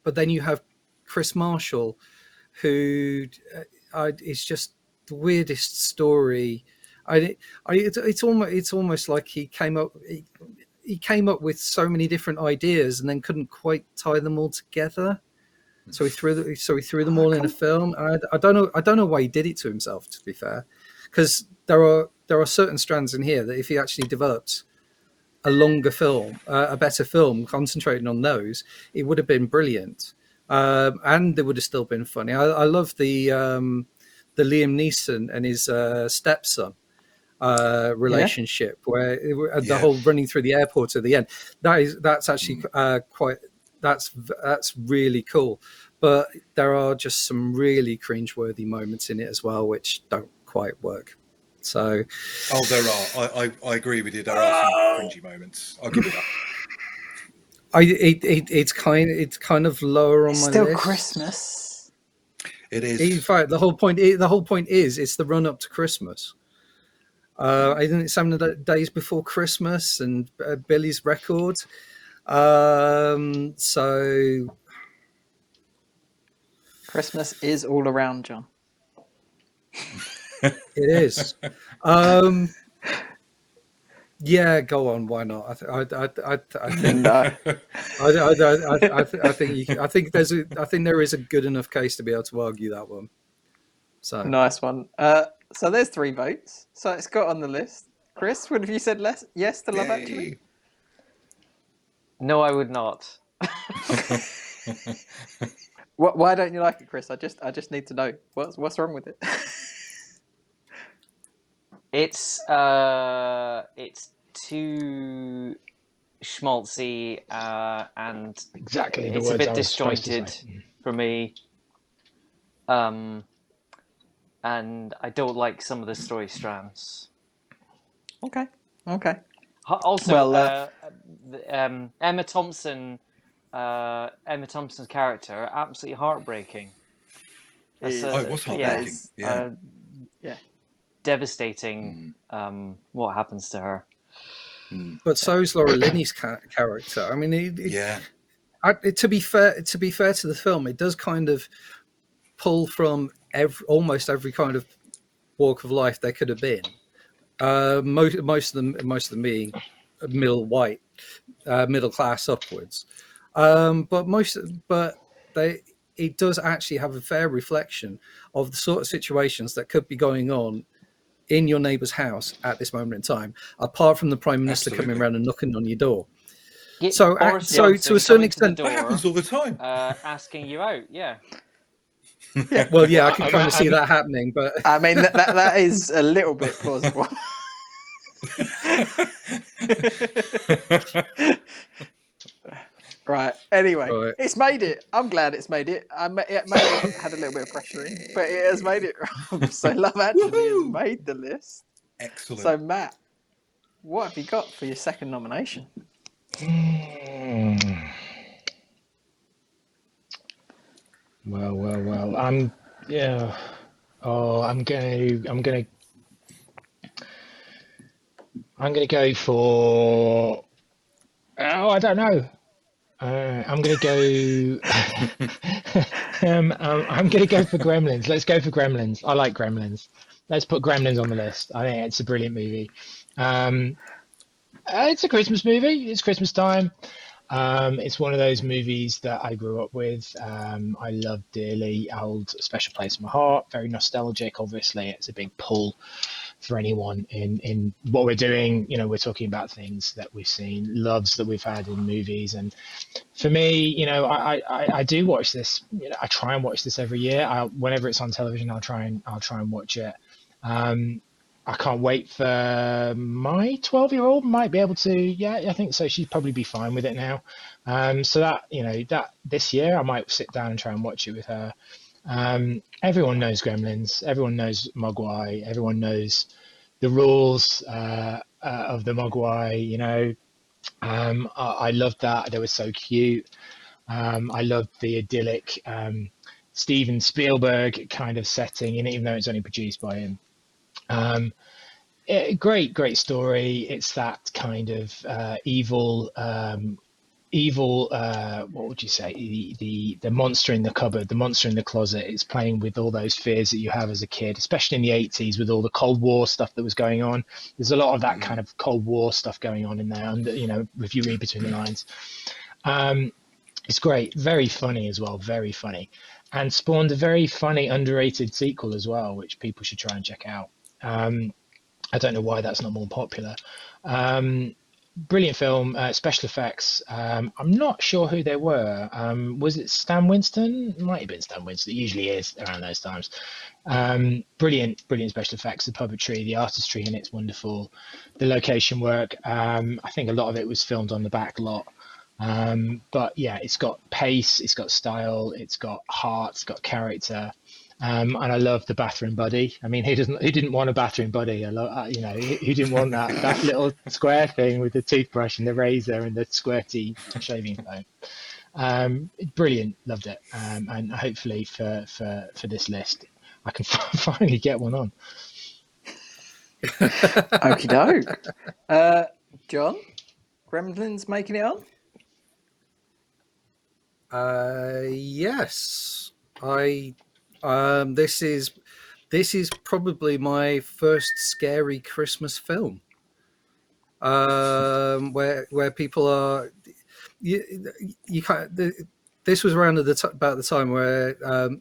but then you have Chris Marshall, who uh, is just the weirdest story. I, I it's, it's almost it's almost like he came up he, he came up with so many different ideas and then couldn't quite tie them all together. So he threw the, so he threw them all in a film. I, I don't know I don't know why he did it to himself. To be fair, because there are there are certain strands in here that if he actually developed a longer film, uh, a better film, concentrating on those, it would have been brilliant, um, and it would have still been funny. I, I love the um, the Liam Neeson and his uh, stepson uh, relationship, where it, the Yeah. whole running through the airport at the end. That is that's actually uh, quite that's that's really cool. But there are just some really cringeworthy moments in it as well, which don't quite work. So Oh, there are. I, I, I agree with you. There are some cringy moments. I'll give you that. I it, it it's kind it's kind of lower on It's my still list. Christmas. It is. In fact, the whole point the whole point is it's the run up to Christmas. Uh, isn't it Seven Da- Days Before Christmas and uh, Billy's Record? Um, so Christmas is all around, John. it is. Um, yeah, go on. Why not? I, th- I, I, I, I think No. I, I, I, I, I, th- I think you, can- I think there's a I think there is a good enough case to be able to argue that one. So nice one. Uh, so there's three votes. So it's got on the list. Chris, would have you said less, yes to Love Actually? No, I would not. Why don't you like it, Chris? I just I just need to know what's what's wrong with it. It's uh, it's too schmaltzy uh, and Exactly the it's a bit I was supposed to say. disjointed for me. Um, and I don't like some of the story strands. okay, okay. Also, Well, uh, uh, um, Emma Thompson, uh, Emma Thompson's character, absolutely heartbreaking. That's Oh, it was heartbreaking. it's, Yeah. uh, Yeah. Devastating. Um, what happens to her? but so is Laura Linney's character. I mean, it, it, Yeah. I, it- to be fair, to be fair to the film, it does kind of pull from every, almost every kind of walk of life there could have been. Uh, most most of them, most of them being middle white, uh, middle class upwards. Um, but most, but they, it does actually have a fair reflection of the sort of situations that could be going on in your neighbour's house at this moment in time, apart from the prime minister coming around and knocking on your door. Get So, uh, so to a certain coming to the extent- That happens all the time. uh, asking you out. Yeah. yeah. Well, yeah, I can kind of see that happening, but I mean that, that that is a little bit plausible. right. Anyway, Right. it's made it. I'm glad it's made it. I ma- it may have had a little bit of pressure in, but it has made it. so Love Actually Woohoo! has made the list. Excellent. So Matt, what have you got for your second nomination? Hmm. Well, well, well. I'm yeah. Oh, I'm gonna I'm gonna I'm gonna go for oh I don't know. Uh, I'm gonna go. um, um, I'm gonna go for Gremlins. Let's go for Gremlins. I like Gremlins. Let's put Gremlins on the list. I think it's a brilliant movie. Um, uh, it's a Christmas movie. It's Christmas time. Um, it's one of those movies that I grew up with. Um, I love dearly. Hold a special place in my heart. Very nostalgic. Obviously, it's a big pull for anyone in in what we're doing. You know, we're talking about things that we've seen, loves that we've had in movies, and for me, you know, I I, I do watch this. You know, I try and watch this every year. I, whenever it's on television, I'll try and I'll try and watch it. Um, I can't wait for my 12 year old might be able to. Yeah, I think so. She'd probably be fine with it now. Um, so that, you know, that this year I might sit down and try and watch it with her. Um, everyone knows Gremlins. Everyone knows Mogwai. Everyone knows the rules uh, uh, of the Mogwai. You know, um, I, I loved that. They were so cute. Um, I loved the idyllic um, Steven Spielberg kind of setting, and even though it's only produced by him. Um, eh, great, great story. It's that kind of uh, evil, um, evil. Uh, what would you say? The, the the monster in the cupboard, the monster in the closet. It's playing with all those fears that you have as a kid, especially in the '80s with all the Cold War stuff that was going on. There's a lot of that kind of Cold War stuff going on in there, and you know, if you read between the lines. Um, it's great, very funny as well, very funny, and spawned a very funny, underrated sequel as well, which people should try and check out. Um, I don't know why that's not more popular. Um, brilliant film, uh, special effects. Um, I'm not sure who they were. Um, was it Stan Winston? Might have been Stan Winston. It usually is around those times. Um, brilliant, brilliant special effects. The puppetry, the artistry in it's wonderful. The location work. Um, I think a lot of it was filmed on the back lot. Um, but yeah, it's got pace, it's got style, it's got heart, it's got character. Um, and I love the bathroom buddy. I mean, who doesn't? Who didn't want a bathroom buddy? I love, uh, you know, who, who didn't want that that little square thing with the toothbrush and the razor and the squirty shaving foam? Um, brilliant, loved it. Um, and hopefully for for for this list, I can finally get one on. Okie doke. Uh, John, Gremlins making it on? Uh, yes, I. Um, this is this is probably my first scary Christmas film. Um, where where people are, you you can't. The, this was around the t- about the time where um,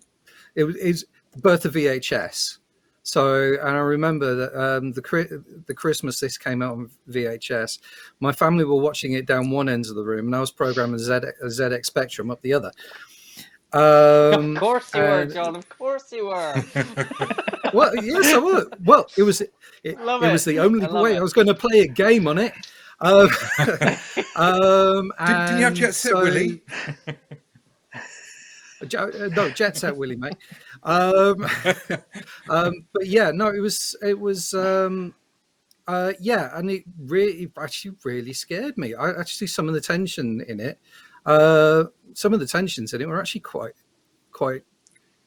it was the birth of VHS. So, and I remember that um, the the Christmas this came out on VHS. My family were watching it down one end of the room, and I was programming Z- a ZX Spectrum up the other. Um, of course you were, John. Of course you were. well, yes, I was. Well, it was it, Love it was the only I way it. I was going to play a game on it. Um, um, Did, didn't you have and Jet Set so- Willy? Uh, no, Jet Set Willy, mate. Um, um, but yeah, no, it was it was um, uh, yeah, and it really actually really scared me. I actually some of the tension in it, uh, some of the tensions in it were actually quite quite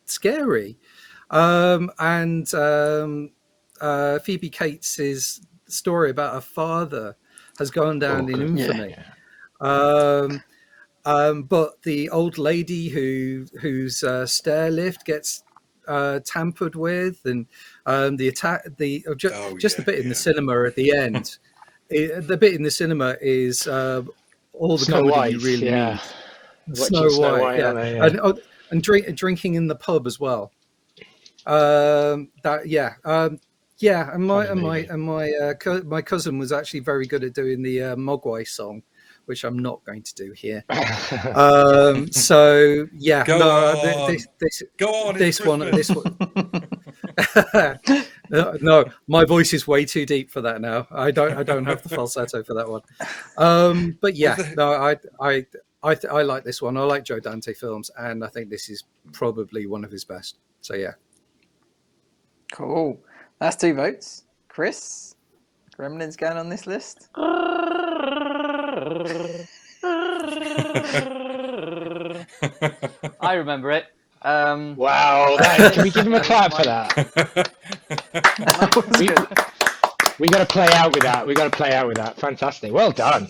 scary. Um, and um, uh, Phoebe Cates's story about her father has gone down Oh, in good. infamy. Um, um, but the old lady who whose uh, stair lift gets uh, tampered with, and um, the attack, the uh, ju- Oh, just the yeah, bit in the cinema at the end. it, the bit in the cinema is uh, all the Snow comedy White, you really yeah. need. Snow, Snow White, White, yeah, they? Yeah. and oh, and drink, drinking in the pub as well. Um, that yeah, um, yeah, and my and my and my uh, co- my cousin was actually very good at doing the uh, Mogwai song, which I'm not going to do here. Um, so yeah, Go no, on. this this Go on. this one this one. no, no, my voice is way too deep for that now. I don't I don't have the falsetto for that one. Um, but yeah, no, I I I th- I like this one. I like Joe Dante films, and I think this is probably one of his best. So yeah, Cool. That's two votes. Chris, Gremlins going on this list? I remember it. Um, wow, that, can we give him a clap for that? That We, we got to play out with that. We got to play out with that. Fantastic. Well done.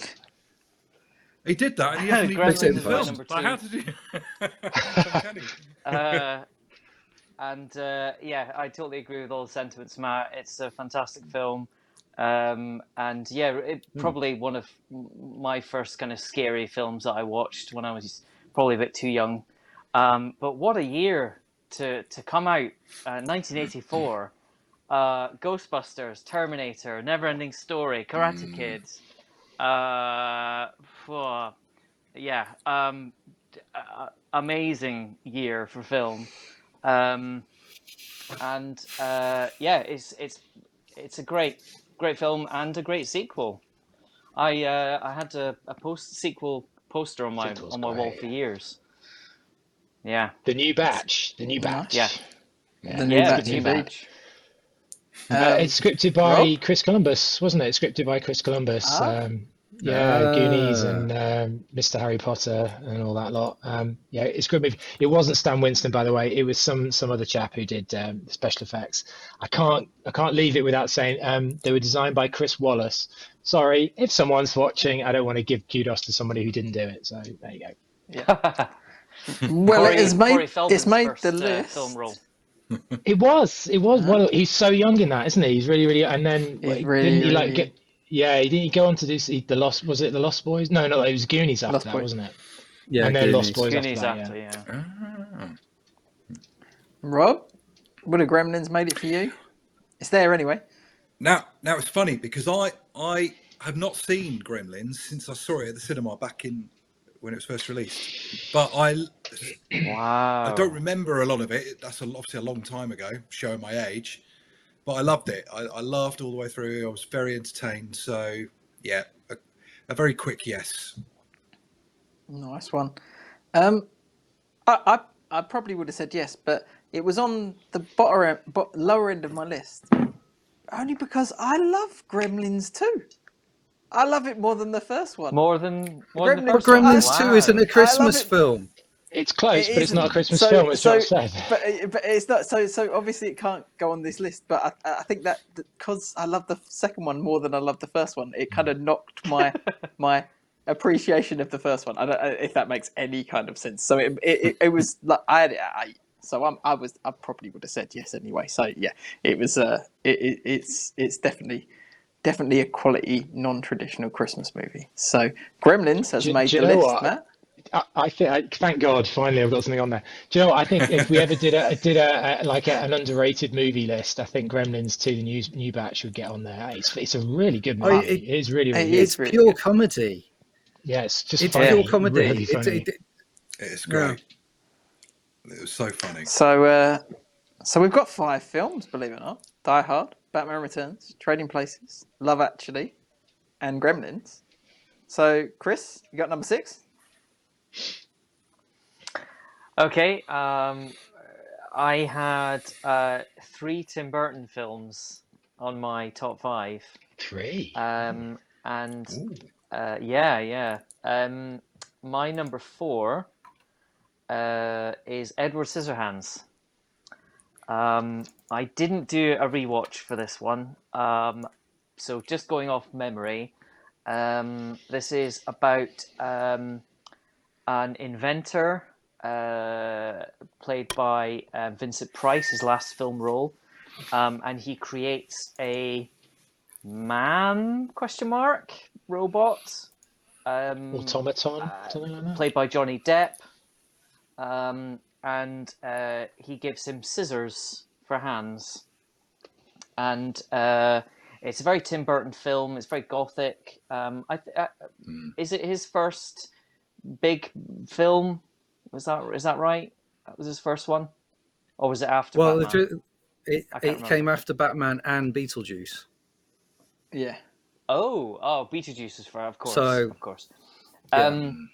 He did that, and he hasn't even Gremlins seen the film. number Like, two. how did he? Uh, and uh, yeah, I totally agree with all the sentiments, Matt. It's a fantastic film, um, and yeah, it, probably one of my first kind of scary films that I watched when I was probably a bit too young. Um, but what a year to to come out, uh, 1984. Uh, Ghostbusters, Terminator, Neverending Story, Karate Kid. Uh, phew, yeah, um, uh, amazing year for film. Um, and uh, yeah, it's it's it's a great great film and a great sequel. I uh, I had a, a post sequel poster on my Sequel's on my wall for years. Yeah, The new batch. The new batch. Yeah. Yeah. The new Yeah, batch the new indeed. batch. Uh, Um, it's scripted by Rob? Chris Columbus, wasn't it? It's scripted by Chris Columbus. Ah. Um, yeah, Ah. Goonies and um, Mr. Harry Potter and all that lot. Um, yeah, it's a good movie. It wasn't Stan Winston, by the way. It was some some other chap who did um, the special effects. I can't I can't leave it without saying um, they were designed by Chris Walas. Sorry, if someone's watching, I don't want to give kudos to somebody who didn't do it. So there you go. well, Corey- it has Corey made it's made first, the uh, list. film role. It was. It was one. Of, he's so young in that, isn't he? He's really, really. And then He's wait, really, didn't he like really- get? Yeah, he didn't he go on to do see the Lost? Was it the Lost Boys? No, no, it was Goonies after Lost that, Boys. wasn't it? yeah, and then Lost Boys Goonies after that. after, yeah. yeah. Ah. Rob, would have Gremlins made it for you? It's there anyway. Now, now it's funny because I I have not seen Gremlins since I saw it at the cinema back in when it was first released. But I Wow. I don't remember a lot of it. That's obviously a long time ago, showing my age. But I loved it. I, I laughed all the way through. I was very entertained. So yeah, a, a very quick yes. Nice one. Um, I, I I probably would have said yes, but it was on the bottom bo- lower end of my list, only because I love Gremlins too. I love it more than the first one. More than more than the Gremlins- one? Gremlins Wow. Two isn't a Christmas it. film. It's close, It but it's not a. Christmas So- film, as so- Josh said. but but it's not so so obviously it can't go on this list but i, I think that because i love the second one more than i love the first one it kind of knocked my my appreciation of the first one i don't know if that makes any kind of sense so it it, it, it was like i had it at eight so I'm, i was i probably would have said yes anyway so yeah it was uh it, it, it's it's definitely definitely a quality non-traditional christmas movie so gremlins has Do- made do the list what? matt I, I think, I, thank God, finally I've got something on there. Do you know what? I think if we ever did a did a, a like a, an underrated movie list, I think Gremlins 2, the new new batch, would get on there. It's it's a really good Oh, movie. it- it is really, really. It's really pure good. comedy. Yeah, it's just It's funny, pure comedy. really It- funny. it- It's Yeah. great. It was so funny. So, uh, so we've got five films, believe it or not: Die Hard, Batman Returns, Trading Places, Love Actually, and Gremlins. So, Chris, you got number six? Okay, um, I had uh, three Tim Burton films on my top five, Three. um, and uh, yeah, yeah. Um, my number four uh, is Edward Scissorhands. Um, I didn't do a rewatch for this one, um, so just going off memory, um, this is about um, an inventor uh, played by uh, Vincent Price, his last film role, um, and he creates a man question mark robot um, Automaton, uh, like played by Johnny Depp, um, and uh, he gives him scissors for hands, and uh, it's a very Tim Burton film. It's very gothic. Um, I th- uh, is it his first big film? Was that is that right? That was his first one, or was it after? Well, Batman? it, it, it came after Batman and Beetlejuice. Yeah. Oh, oh, Beetlejuice is for, of course, So- of course. Yeah. Um,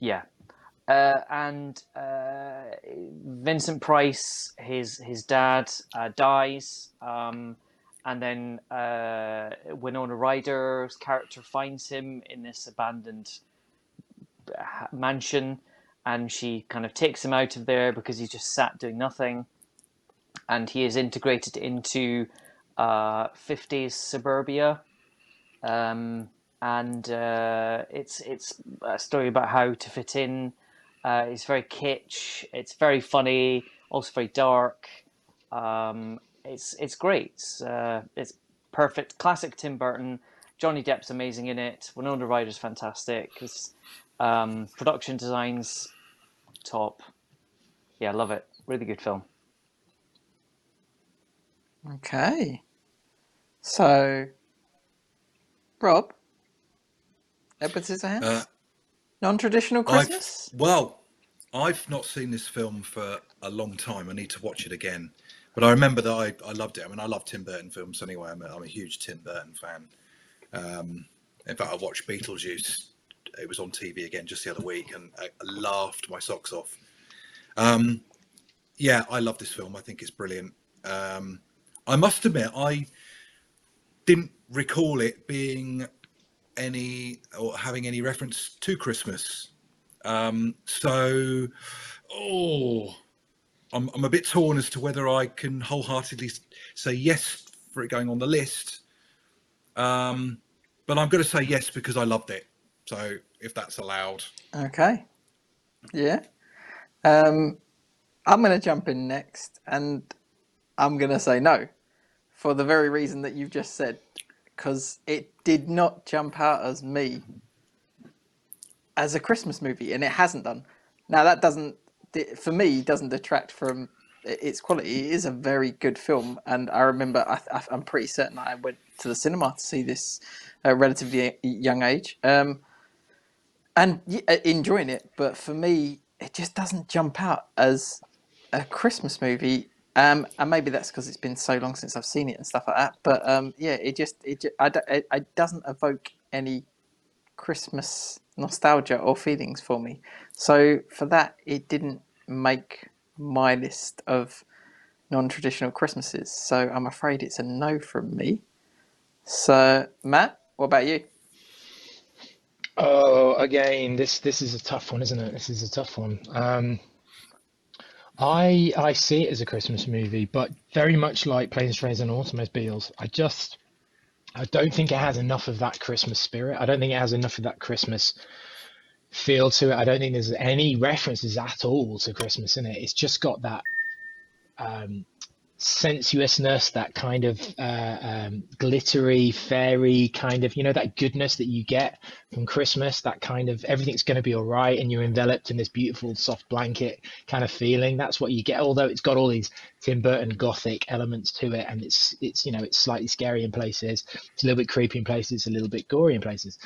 yeah, uh, and uh, Vincent Price, his his dad uh, dies, um, and then uh, Winona Ryder's character finds him in this abandoned mansion, and she kind of takes him out of there because he's just sat doing nothing, and he is integrated into uh, 50s suburbia. Um, and uh, it's it's a story about how to fit in. Uh, it's very kitsch. It's very funny. Also very dark. Um, it's it's great. It's, uh, it's perfect. Classic Tim Burton. Johnny Depp's amazing in it. Winona Ryder's fantastic. It's, um, production designs top. Yeah, love it. Really good film. Okay. So, Rob, Edward Scissorhands, Uh, non-traditional I've- Christmas. well, I've not seen this film for a long time. I need to watch it again. But I remember that I, I loved it. I mean, I love Tim Burton films anyway. I'm a, I'm a huge Tim Burton fan. Um, in fact, I watched Beetlejuice. It was on TV again just the other week, and I, I laughed my socks off. Um, yeah, I love this film. I think it's brilliant. Um, I must admit, I didn't recall it being any or having any reference to Christmas. Um, so, oh, I'm, I'm a bit torn as to whether I can wholeheartedly say yes for it going on the list. Um, but I'm going to say yes because I loved it. So, if that's allowed, Okay. Yeah. Um, I'm going to jump in next, and I'm going to say no, for the very reason that you've just said, because it did not jump out as me as a Christmas movie, and it hasn't done. Now that doesn't, for me, doesn't detract from its quality. It is a very good film, and I remember I, I'm pretty certain I went to the cinema to see this at a relatively young age. Um, and uh, enjoying it, but for me, it just doesn't jump out as a Christmas movie. Um, and maybe that's because it's been so long since I've seen it and stuff like that. But um, yeah, it just it, ju- I, it, it doesn't evoke any Christmas nostalgia or feelings for me. So for that, it didn't make my list of non-traditional Christmases. So I'm afraid it's a no from me. So Matt, what about you? Oh, again, this this is a tough one, isn't it? This is a tough one. Um, I I see it as a Christmas movie, but very much like Planes, Trains, and Automobiles. I just I don't think it has enough of that Christmas spirit. I don't think it has enough of that Christmas feel to it. I don't think there's any references at all to Christmas in it. It's just got that um, sensuousness, that kind of uh, um, glittery, fairy kind of, you know, that goodness that you get from Christmas, that kind of everything's going to be all right and you're enveloped in this beautiful soft blanket kind of feeling. That's what you get, although it's got all these Tim Burton gothic elements to it and it's, it's, you know, it's slightly scary in places, it's a little bit creepy in places, it's a little bit gory in places,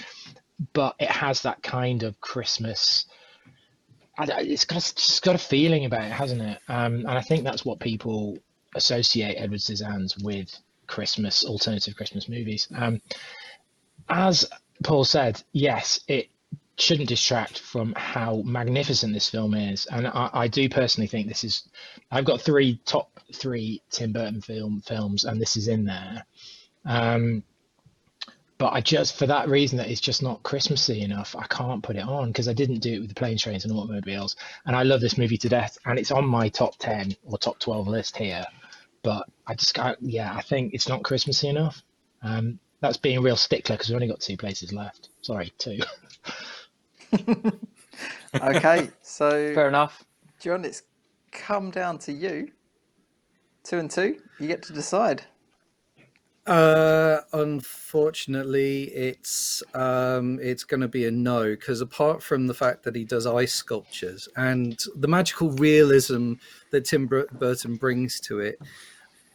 but it has that kind of Christmas. I, it's got just got a feeling about it, hasn't it? Um, and I think that's what people associate Edward Scissorhands with Christmas, alternative Christmas movies. Um, as Paul said, yes, it shouldn't distract from how magnificent this film is, and I, I do personally think this is. I've got three top three Tim Burton film films, and this is in there. Um, but I just for that reason that it's just not Christmassy enough. I can't put it on because I didn't do it with the plane, trains, and automobiles. And I love this movie to death, and it's on my top ten or top twelve list here but I just got yeah, I think it's not Christmassy enough. Um, that's being a real stickler because we've only got two places left. Sorry, two. Okay, so Fair enough. John, it's come down to you. Two and two. You get to decide. Uh, unfortunately, it's um, it's going to be a no because apart from the fact that he does ice sculptures and the magical realism that Tim Burton brings to it,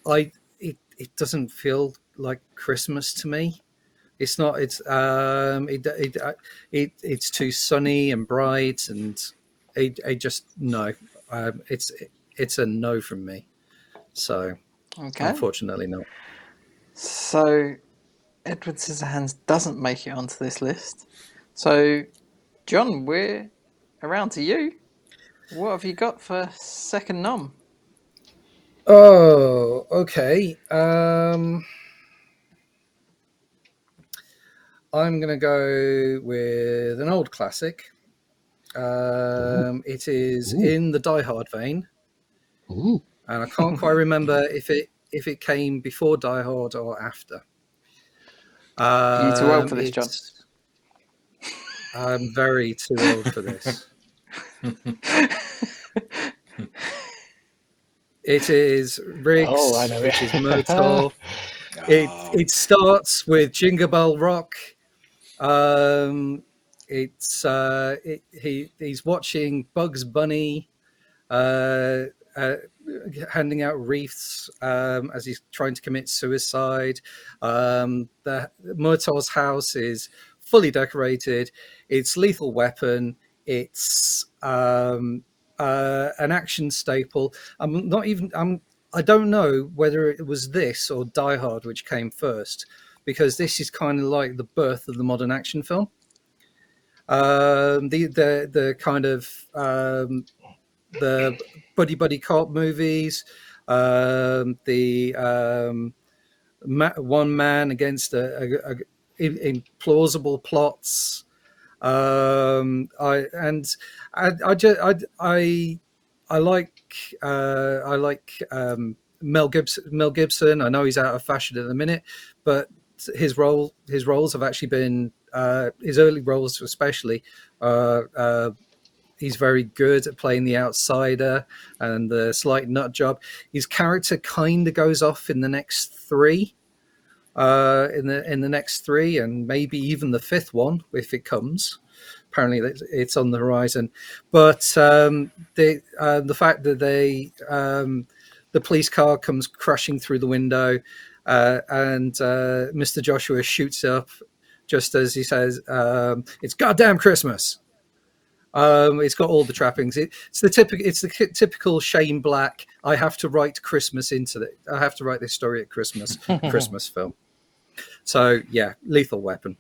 I it, it doesn't feel like Christmas to me. It's not. It's um. It it, it it's too sunny and bright, and I, I just no. Um, it's it's a no from me. So Okay. unfortunately, not. So Edward Scissorhands doesn't make it onto this list. So, John, we're around to you. What have you got for second nom? Oh, okay. Um, I'm gonna go with an old classic. Um, it is Ooh. in the Die Hard vein, Ooh. and I can't quite remember if it if it came before Die Hard or after. Are you too old Um, for this, John? I'm very too old for this. It is Riggs, Oh, I know which it. is Murtaugh. it Ah, it starts with Jingle Bell Rock. Um, it's uh, it, he he's watching Bugs Bunny, uh, uh, handing out wreaths um, as he's trying to commit suicide. Um, the Murtaugh's house is fully decorated. It's Lethal Weapon. It's um, uh, an action staple. I'm not even. I'm. I don't know whether it was this or Die Hard which came first, because this is kind of like the birth of the modern action film. Um, the the the kind of um, the buddy buddy cop movies, um, the um, ma- one man against a, a, a implausible plots. Um, I and I I just I I, I like uh, I like um, Mel Gibson. Mel Gibson. I know he's out of fashion at the minute, but his role his roles have actually been uh, his early roles, especially. Uh, uh, he's very good at playing the outsider and the slight nut job. His character kind of goes off in the next three, uh, in the in the next three, and maybe even the fifth one if it comes. Apparently, it's- on the horizon. But um, the uh, the fact that they um, the police car comes crashing through the window, uh, and uh, Mr. Joshua shoots up just as he says, um, "It's goddamn Christmas." Um, it's got all the trappings. It, it's the typical. It's the typical Shane Black. I have to write Christmas into it. I have to write this story at Christmas. Christmas film. So yeah, Lethal Weapon.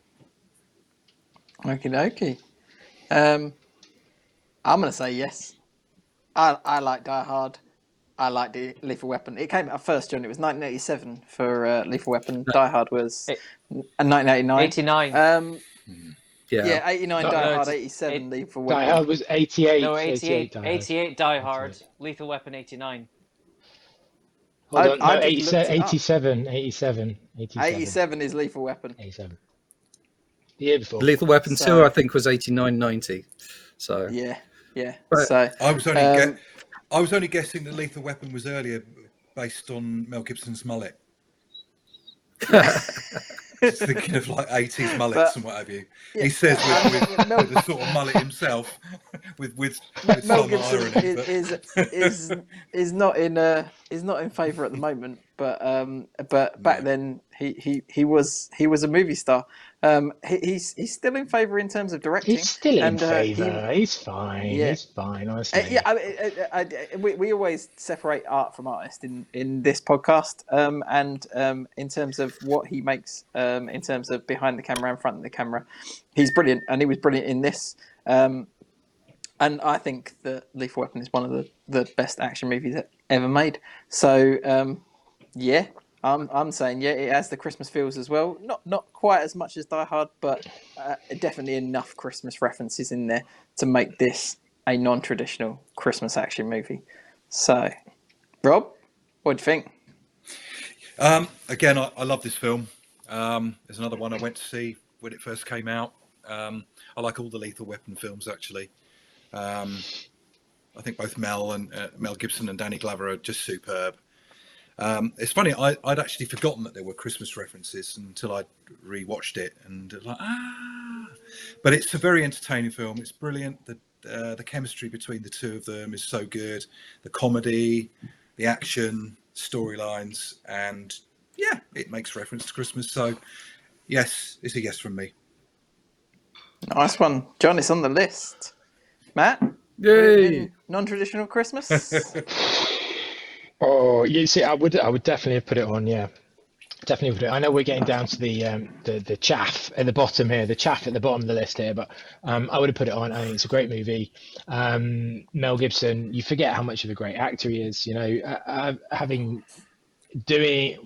Okie dokie. Um, I'm going to say yes. I, I like Die Hard. I like the Lethal Weapon. It came out first, John. It was 1987 for uh, Lethal Weapon. Die Hard was It- uh, 1989. 89. Um, Yeah. Yeah, 89 No, Die no, Hard, 87 it- Lethal Die Hard was 88. No, 88, Die Hard. 88 Die Hard, Lethal Weapon 89. Hold I- on, no, just 87, looked it up. 87, 87, 87, 87 is Lethal Weapon. 87. The year before. Lethal Weapon So- 2, I think, was 89 90. So, Yeah, yeah. Right. So, I was only Um, gue- I was only guessing that Lethal Weapon was earlier, based on Mel Gibson's mullet. Just thinking of like 80s mullets But- and what have you. yeah, He says with, with, Mel- with the sort of mullet himself, with with, with Mel some Gibson irony. is, but- is is is not in uh is not in favour at the moment, but um but back No. then he, he, he was he was a movie star. Um he, he's he's still in favour in terms of directing. He's still in and, uh, he- favour. He's fine. Yeah. He's fine, honestly. Uh, yeah, I, I, I, I, we, we always separate art from artist in, in this podcast, um, and um, in terms of what he makes, um, in terms of behind the camera and front of the camera, he's brilliant, and he was brilliant in this. Um, and I think that Lethal Weapon is one of the, the best action movies ever made. So um, yeah, I'm I'm saying yeah, it has the Christmas feels as well. Not not quite as much as Die Hard, but uh, definitely enough Christmas references in there to make this a non-traditional Christmas action movie. So, Rob, what do you think? Um, again, I, I love this film. Um, there's another one I went to see when it first came out. Um, I like all the Lethal Weapon films actually. Um, I think both Mel and uh, Mel Gibson and Danny Glover are just superb. Um, it's funny, I, I'd actually forgotten that there were Christmas references until I rewatched it, and like ah. But it's a very entertaining film. It's brilliant. The uh, the chemistry between the two of them is so good. The comedy, the action, storylines, and yeah, it makes reference to Christmas. So yes, it's a yes from me. Nice one, John. It's on the list. Matt, yay! non-traditional Christmas. Oh, you see, I would, I would definitely have put it on. Yeah, definitely it. I know we're getting down to the um, the the chaff at the bottom here, the chaff at the bottom of the list here, but um, I would have put it on. I think it's a great movie. Um, Mel Gibson, you forget how much of a great actor he is. You know, uh, uh, having doing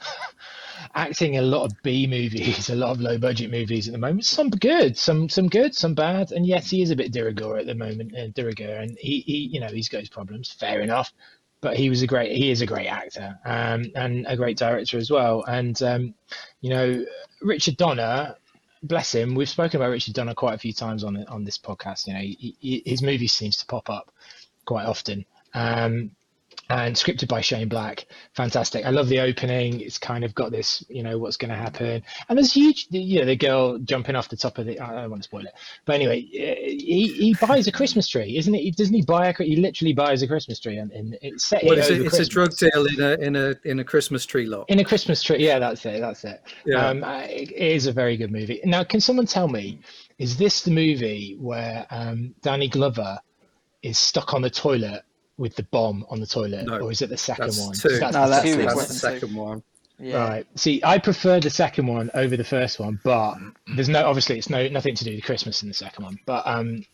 acting a lot of B movies, a lot of low budget movies at the moment. Some good, some some good, some bad, and yes, he is a bit de at the moment, uh, and he, he you know he's got his problems. Fair enough, but he was a great, he is a great actor, um, and a great director as well. And um, you know, Richard Donner. Bless him. We've spoken about Richard Donner quite a few times on on this podcast. You know, he, he, his movie seems to pop up quite often. Um, and scripted by Shane Black. Fantastic. I love the opening. It's kind of got this, you know, what's going to happen. And there's huge, you know, the girl jumping off the top of the. I don't want to spoil it, but anyway, eh, he, he buys a Christmas tree, isn't it? Doesn't he buy a? He literally buys a Christmas tree, and, and it's set. What it is it? over It's a drug deal in a in a in a Christmas tree lot. In a Christmas tree, yeah, that's it. That's it. Yeah. Um, it is a very good movie. Now, can someone tell me, is this the movie where um, Danny Glover is stuck on the toilet with the bomb on the toilet, No, or is it the second That's one? two. That's No, the that's second two. one. That's the second one. yeah. Right. See, I prefer the second one over the first one, but there's no obviously it's no nothing to do with Christmas in the second one. But um,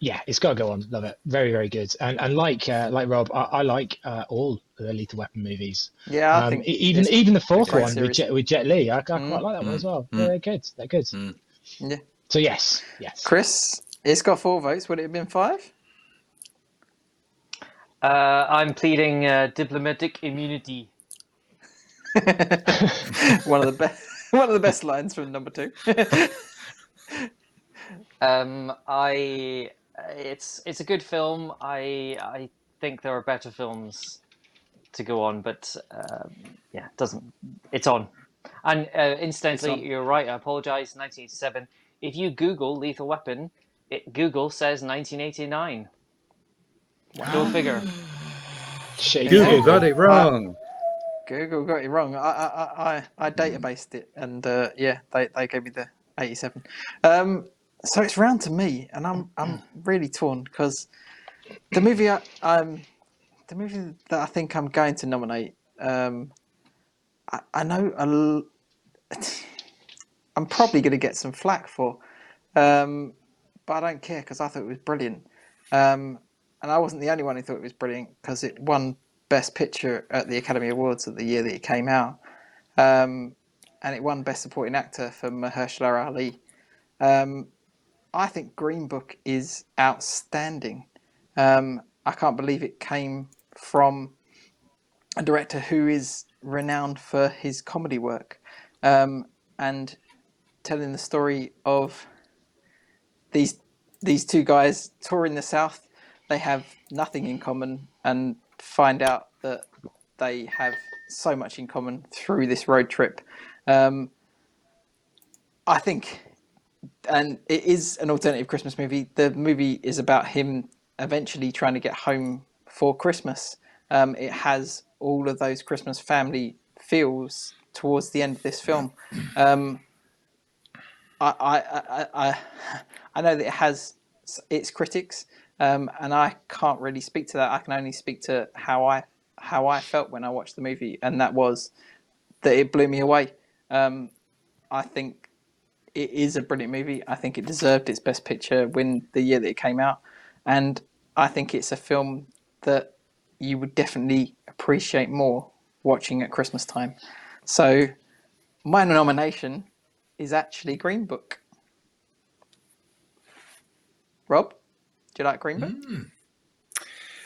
yeah, it's got to go on. Love it. Very very good. And and like uh, like Rob, I, I like uh, all the Lethal Weapon movies. Yeah, I Um, think e- even even the fourth great one with. Jet, with Jet Li, I, I quite Mm. like that one as well. Mm. They're good. They're good. Mm. Yeah. So yes, yes. Chris, it's got four votes. Would it have been five? Uh, I'm pleading uh, diplomatic immunity. one of the best. One of the best lines from number two. Um, I it's it's a good film. I I think there are better films to go on, but um, yeah, it doesn't it's on. And uh, incidentally, on. you're right. I apologize. 1987. If you Google Lethal Weapon, it Google says 1989. Go figure. Shady Google Google. got it wrong. Google got it wrong. I I I, I, I databased it, and uh, yeah, they, they gave me the eighty-seven. Um, so it's round to me, and I'm I'm really torn because the movie I, um the movie that I think I'm going to nominate. Um, I, I know a l- I'm probably going to get some flack for, um, but I don't care because I thought it was brilliant. Um, and I wasn't the only one who thought it was brilliant because it won Best Picture at the Academy Awards at the year that it came out, um, and it won Best Supporting Actor for Mahershala Ali. Um, I think Green Book is outstanding. Um, I can't believe it came from a director who is renowned for his comedy work um, and telling the story of these these two guys touring the south. They have nothing in common and find out that they have so much in common through this road trip. Um, I think, and it is an alternative Christmas movie. The movie is about him eventually trying to get home for Christmas. Um, it has all of those Christmas family feels towards the end of this film. Um, I, I, I, I, I know that it has its critics, um, and I can't really speak to that. I can only speak to how I how I felt when I watched the movie, and that was that it blew me away. Um, I think it is a brilliant movie. I think it deserved its best picture win the year that it came out, and I think it's a film that you would definitely appreciate more watching at Christmas time. So, my nomination is actually Green Book. Rob, do you like Green Book?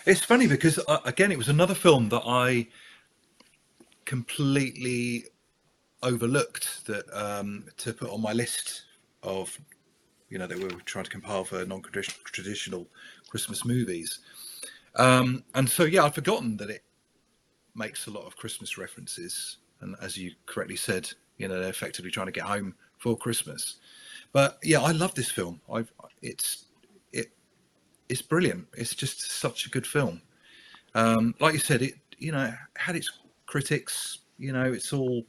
It's funny because uh, again, it was another film that I completely overlooked that um, to put on my list of, you know, that we were trying to compile for non-traditional Christmas movies. Um, and so, yeah, I'd forgotten that it makes a lot of Christmas references, and as you correctly said, you know, they're effectively trying to get home for Christmas. But yeah, I love this film. I've it's it it's brilliant. It's just such a good film. Um, like you said, it you know had its critics. You know, it's all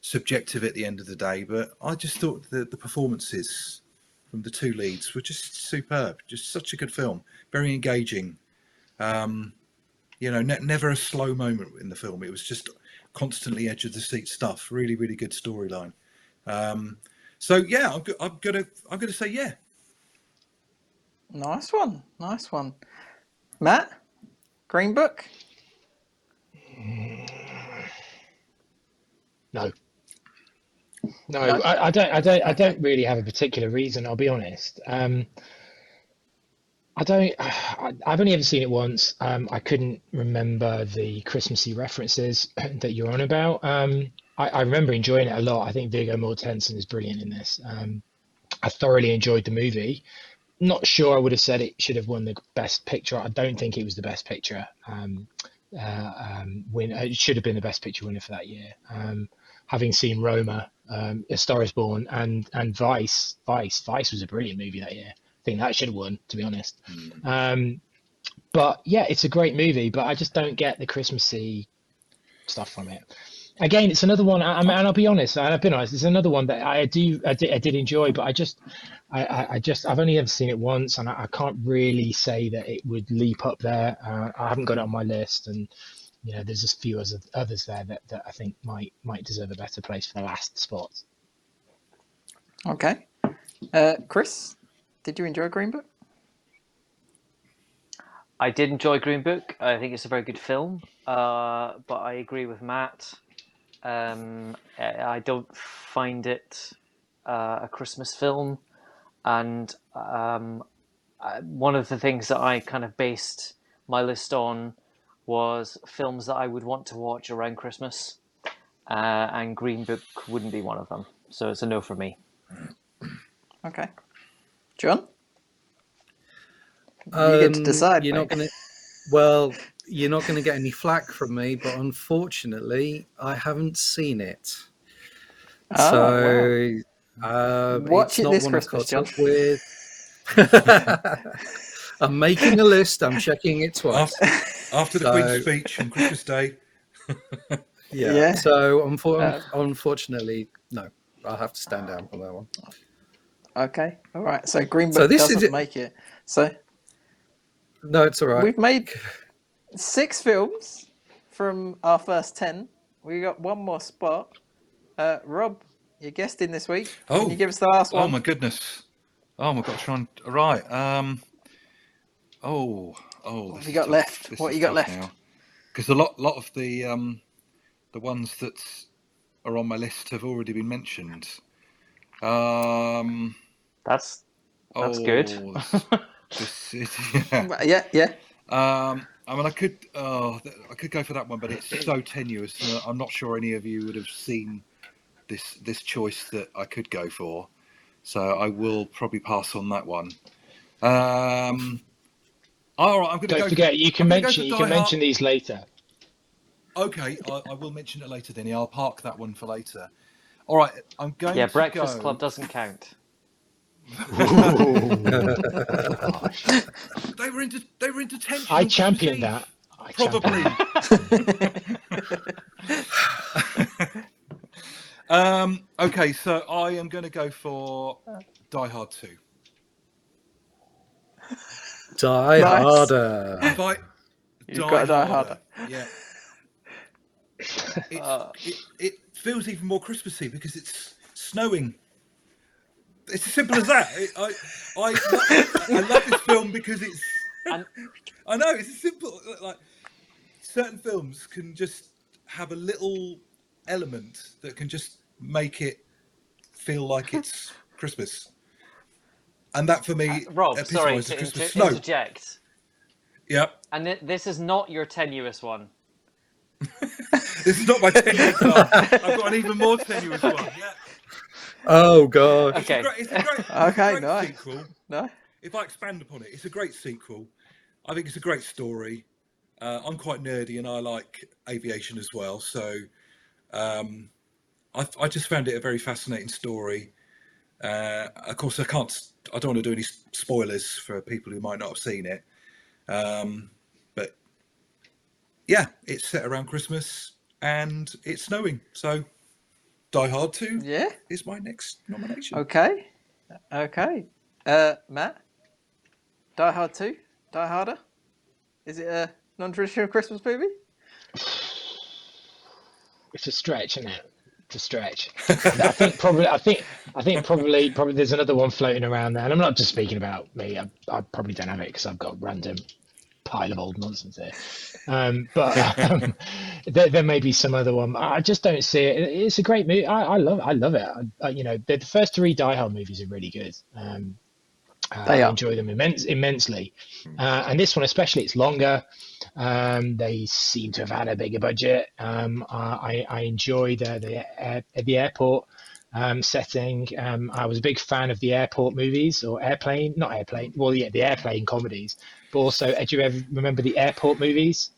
subjective at the end of the day. But I just thought that the performances from the two leads were just superb. Just such a good film. Very engaging. Um, you know, ne- never a slow moment in the film. It was just constantly edge of the seat stuff. Really, really good storyline. Um, so yeah, I'm, go- I'm gonna I'm gonna say yeah. Nice one, nice one. Matt, Green Book. No. No, I, I don't. I don't. I don't really have a particular reason. I'll be honest. Um, I don't. I, I've only ever seen it once. Um, I couldn't remember the Christmassy references that you're on about. Um, I, I remember enjoying it a lot. I think Viggo Mortensen is brilliant in this. Um, I thoroughly enjoyed the movie. Not sure I would have said it should have won the best picture. I don't think it was the best picture. Um, uh, um, win. It should have been the best picture winner for that year. Um, having seen Roma, um, A Star Is Born, and and Vice, Vice, Vice was a brilliant movie that year. I think that should have won, to be honest. Um, but yeah, it's a great movie, but I just don't get the Christmassy stuff from it. Again, it's another one, I, I mean, and I'll be honest, and I've been honest, it's another one that I do, I did, I did enjoy, but I just, I, I, I just, I've only ever seen it once, and I, I can't really say that it would leap up there. Uh, I haven't got it on my list, and you know, there's a few others, others there that, that I think might might deserve a better place for the last spot. Okay. Uh, Chris, did you enjoy Green Book? I did enjoy Green Book. I think it's a very good film. Uh, but I agree with Matt. Um, I I don't find it uh, a Christmas film. And um, I- one of the things that I kind of based my list on was films that I would want to watch around Christmas. Uh, and Green Book wouldn't be one of them. So it's a no for me. Okay. John? You get to Um, decide, You're not going to. Well, you're not going to get any flack from me, but unfortunately, I haven't seen it. Oh, so um, Watch it's it not this one I've Christmas, caught up with. I'm making a list. I'm checking it twice. After, after the So- Queen's speech on Christmas Day. Yeah. Yeah. So unfor- Uh, unfortunately, no. I'll have to stand down on that one. Okay. All right. So Green Book So this is doesn't it- make it. So No, it's all right. we've made six films from our first ten. We got one more spot. Uh, Rob, you're guesting this week. Oh. Can you give us the last Oh one? my goodness. Oh my god, trying right. Um oh oh What have you got tough. left? This What is you got left? Because a lot lot of the um the ones that are on my list have already been mentioned. Um That's That's good. Oh, this yeah. Yeah, yeah. Um, I mean, I could, oh, I could go for that one, but it's so tenuous. Uh, I'm not sure any of you would have seen this this choice that I could go for, so I will probably pass on that one. Um, all right, I'm going to Don't go. forget, you can I'm mention you can Hard. mention these later. Okay, I, I will mention it later, Denny. I'll park that one for later. All right, I'm going. To Yeah, to Breakfast go- Club doesn't count. They were into. They were into tension. I on championed that. I championed Probably. um, okay, so I am going to go for Die Hard 2. Die Nice. harder. If You've got to die harder. Yeah. It's, Uh. it, it feels even more Christmassy because it's snowing. It's as simple as that. I, I, I love this film because it's. And- I know it's simple. Like certain films can just have a little element that can just make it feel like it's Christmas. And that for me, Uh, Rob, sorry to Christmas snow. interject. Yep. And thi- this is not your tenuous one. This is not my tenuous one. I've got an even more tenuous one. Yeah. Oh god. It's a Okay. great, it's a great, it's Okay, a great nice. sequel. No? If I expand upon it, it's a great sequel. I think it's a great story. Uh, I'm quite nerdy and I like aviation as well. So um, I, I just found it a very fascinating story. Uh, of course, I can't, I don't want to do any spoilers for people who might not have seen it. Um, but yeah, it's set around Christmas and it's snowing. So Die Hard 2 Yeah. is my next nomination. Okay. Okay. Uh, Matt? Die Hard 2? Die Harder? Is it a non traditional Christmas movie? It's a stretch, isn't it? It's a stretch. I think probably. I think. I think probably. Probably there's another one floating around there, and I'm not just speaking about me. I, I probably don't have it because I've got random pile of old nonsense here. Um, but um, there, there may be some other one. I just don't see it. It- It's a great movie. I, I love. I love it. I, I, you know, the, the first three Die Hard movies are really good. Um, uh, They I are. enjoy them immense, immensely, uh, and this one especially. It's longer. Um, they seem to have had a bigger budget. Um, I, I enjoy the the, air, the airport um, setting. Um, I was a big fan of the airport movies or airplane, not airplane. Well, yeah, the airplane comedies. But also, uh, do you ever remember the airport movies?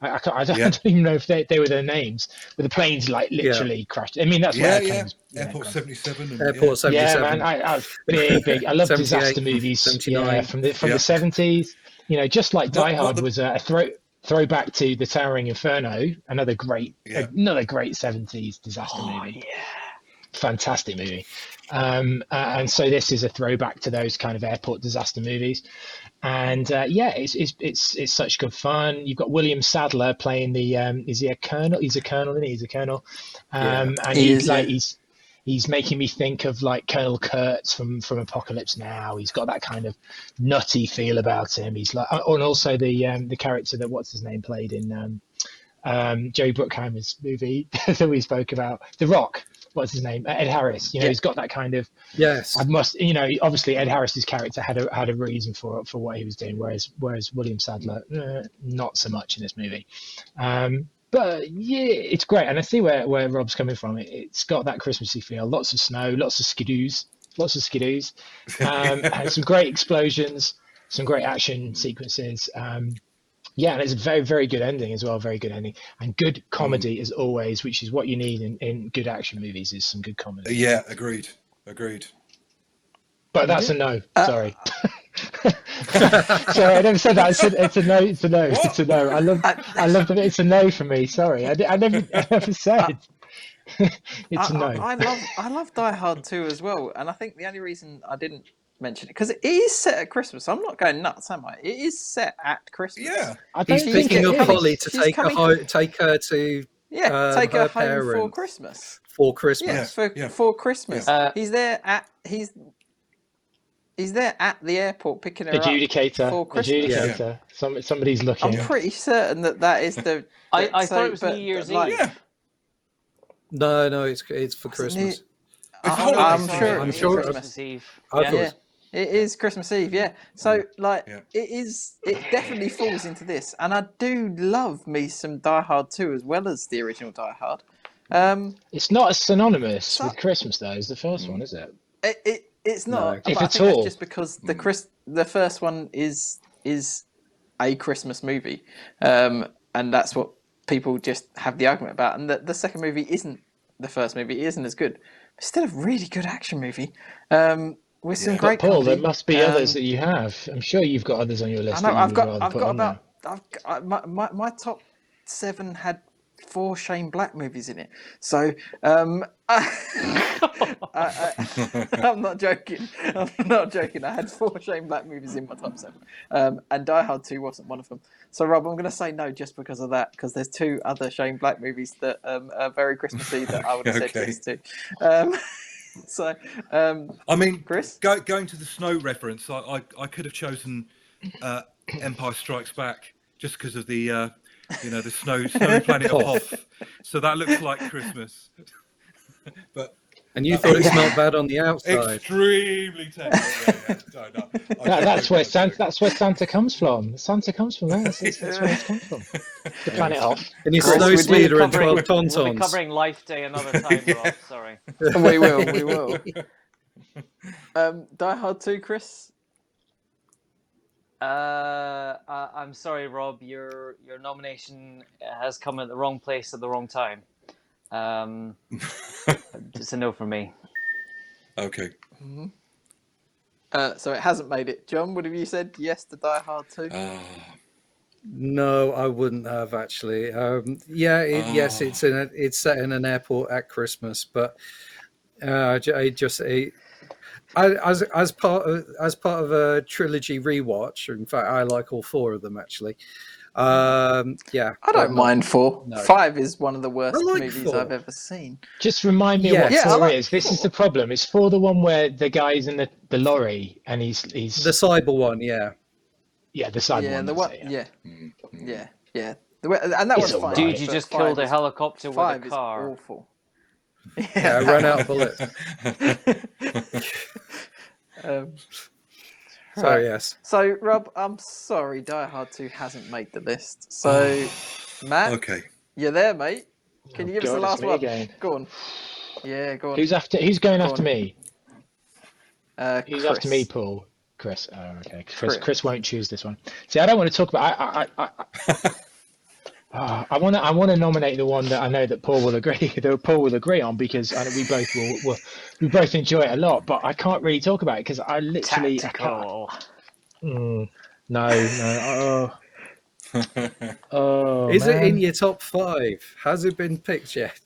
I, I, can't, I, don't, Yeah. I don't even know if they, they were their names, where the planes like literally crashed. I mean, that's yeah, what yeah. airplanes. you Airport come- 77. And, Airport yeah, 77. man, I, I big, big. I love 78, disaster movies. 79. Yeah, from the from Yeah. the seventies. You know, just like Not- Die not Hard the- was a, a throw throwback to the Towering Inferno, another great, Yeah. another great seventies disaster Oh, movie. Yeah, fantastic movie. Um, uh, and so this is a throwback to those kind of airport disaster movies. And uh, yeah, it's, it's it's it's such good fun. You've got William Sadler playing the um, is he a colonel? He's a colonel, isn't he? He's a colonel. Um, and He he's is, like yeah. he's he's making me think of like Colonel Kurtz from from Apocalypse Now. He's got that kind of nutty feel about him. He's like, oh, and also the um, the character that what's his name played in um, um, Joey Bruckheimer's movie that we spoke about, The Rock. What's his name? Ed Harris. You know, Yeah. he's got that kind of. Yes. I must, you know, obviously Ed Harris's character had a had a reason for for what he was doing, whereas whereas William Sadler, uh, not so much in this movie. Um, but yeah, it's great, and I see where where Rob's coming from. It, it's got that Christmassy feel. Lots of snow, lots of skidoos, lots of skidoos, um, and some great explosions, some great action sequences. Um, yeah, and it's a very, very good ending as well. Very good ending and good mm. comedy as always, which is what you need in, in good action movies. Is some good comedy. Uh, yeah, agreed. Agreed. But that's a no. Uh, Sorry. Sorry, I never said that. It's a, it's a no. It's a no. It's a no. I love. I love that it's a no for me. Sorry, I, di- I never. I never said. Uh, it's a I, no. I, I love I love Die Hard 2 as well, and I think the only reason I didn't mention it because it is set at Christmas. I'm not going nuts, am I? It is set at Christmas. Yeah. I He's think picking up. Holly to She's take her home, take her to yeah. um, take her, her home for. Christmas. for Christmas. Yeah, Yeah, for yeah. for Christmas. Yeah. Uh, he's there at he's he's there at the airport picking her up. Adjudicator. for Christmas. Adjudicator. Some, somebody's looking. I'm pretty certain that that is the. I- I so- thought it was but- New Year's but, like, Eve. Yeah. No, no, it's it's for Was it New- Christmas. It's I'm, I'm sure. I'm sure- Christmas. Christmas Eve. I Yeah. thought- Yeah, it is Christmas Eve. Yeah, so like Yeah. it is. It definitely falls into this, and I do love me some Die Hard 2 as well as the original Die Hard. Um, It's not as synonymous So- with Christmas though as the first one, is it? it, it it's not. No. but If I at think that's all. just because the Chris the first one is is a Christmas movie, um, and that's what people just have the argument about. And the, the second movie isn't the first movie. It isn't as good. It's still a really good action movie. Um, with some Yeah. great. Paul, there must be others Um, that you have. I'm sure you've got others on your list. I list. know. I've got. I've got about. I've got, I- my, my my top seven had four Shane Black movies in it. So um, I, I, I'm not joking. I'm not joking. I had four Shane Black movies in my top seven, um, and Die Hard Two wasn't one of them. So Rob, I'm going to say no just because of that. Because there's two other Shane Black movies that um, are very Christmassy that I would have said Okay. yes to. So um, I mean, Chris? go, going to the snow reference, I, I, I could have chosen uh, Empire Strikes Back just because of the, uh, you know, the snow snowy planet of Hoth. So that looks like Christmas. but And you thought it smelled bad on the outside. extremely tender. Yeah, yeah. No, no. That, that's where. Santa. That's where Santa comes from. Santa comes from there. That's, that's, that's where it comes from. The planet Hoth. And his Chris, snow would you speeder and covering, 12 we'll be covering Life Day another time, Rob. Sorry. we will. We will. Um, Die Hard Two, Chris. Uh, I, I'm sorry, Rob. Your your nomination has come at the wrong place at the wrong time. Um, it's a no from me. Okay. Uh, so it hasn't made it. John, would have you said yes to Die Hard 2? Ah, No, I wouldn't have actually. Um, yeah, it, yes, Oh. it's in a, it's set in an airport at Christmas, but uh, j- I just I, I, as as part of as part of a trilogy rewatch. In fact, I like all four of them actually. Um, yeah, I don't mind four. No. Five is one of the worst like movies four. I've ever seen. Just remind me Yeah. what Yeah, four like is. This is the problem. It's for the one where the guy's in the, the lorry and he's he's The cyber one, yeah. yeah the side yeah, one. the one. it, Yeah, yeah, yeah. The way, and that was one's fine. Dude, you just killed a is- helicopter with Five a is car. awful. Yeah, I ran out of bullets. um, So Right. yes, so, Rob, I'm sorry, Die Hard 2 hasn't made the list. So, Matt, Okay. you're there, mate. Can you Oh, give us the last it's one? again. Go on. Yeah, go on. Who's after? Who's going Go after on. me? uh, Who's Chris. after me, Paul? Chris. Oh, okay. Chris. Chris. Chris won't choose this one. See, I don't want to talk about. I. I. I, I Ah, I want to. I want to nominate the one that I know that Paul will agree. That Paul will agree on because I know we both will, will. We both enjoy it a lot, but I can't really talk about it because I literally. I can't, Tactical. Mm, no, no. Oh, oh is it in your top five? Has it been picked yet?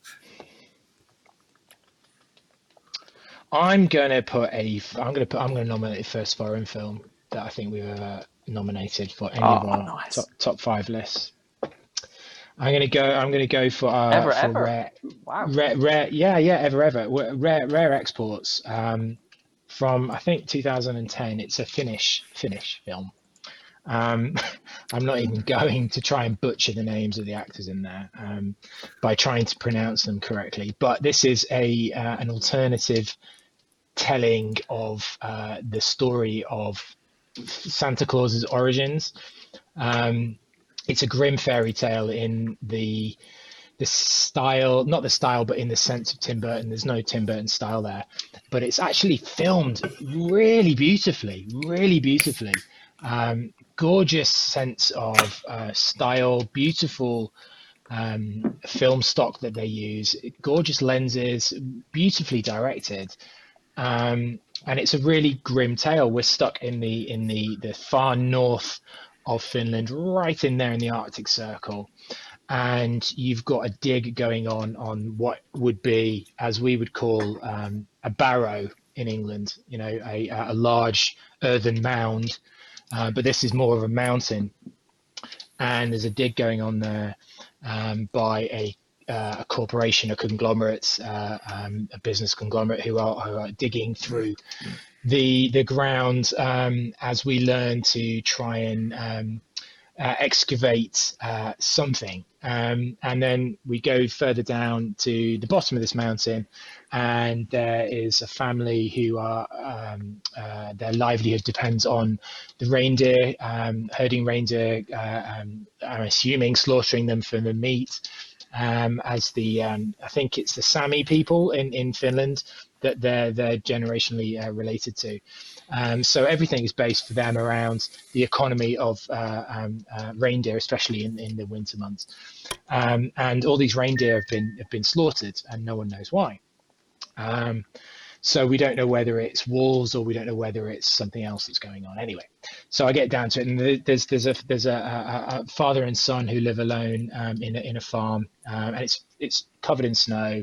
I'm gonna put a. I'm gonna put. I'm gonna nominate the first foreign film that I think we've ever nominated for any of Oh, our nice. top top five lists. I'm gonna go. I'm gonna go for uh, Ever, for ever? rare, Wow. rare, rare. Yeah, yeah, ever, ever. Rare, rare exports. Um, from I think 2010. It's a Finnish Finnish film. Um, I'm not even going to try and butcher the names of the actors in there um, by trying to pronounce them correctly. But this is a uh, an alternative telling of uh, the story of Santa Claus's origins. Um, it's a grim fairy tale in the the style, not the style, but in the sense of Tim Burton. There's no Tim Burton style there, but it's actually filmed really beautifully, really beautifully. Um, gorgeous sense of uh, style, beautiful um, film stock that they use, gorgeous lenses, beautifully directed. Um, and it's a really grim tale. We're stuck in the in the the far north of Finland, right in there in the Arctic Circle, and you've got a dig going on on what would be, as we would call, um, a barrow in England. You know, a a large earthen mound, uh, but this is more of a mountain, and there's a dig going on there um, by a uh, a corporation, a conglomerate, uh, um, a business conglomerate who are, who are digging through the the ground um, as we learn to try and um, uh, excavate uh, something. Um, and then we go further down to the bottom of this mountain, and there is a family who are um, uh, their livelihood depends on the reindeer, um, herding reindeer. Uh, um, I'm assuming slaughtering them for the meat. Um, as the um, I think it's the Sami people in, in Finland that they're they're generationally uh, related to. Um, so everything is based for them around the economy of uh, um, uh, reindeer, especially in, in the winter months. Um, and all these reindeer have been have been slaughtered, and no one knows why. Um, so we don't know whether it's wolves or we don't know whether it's something else that's going on. Anyway, so I get down to it, and there's there's a there's a, a, a father and son who live alone um, in a, in a farm, um, and it's it's covered in snow,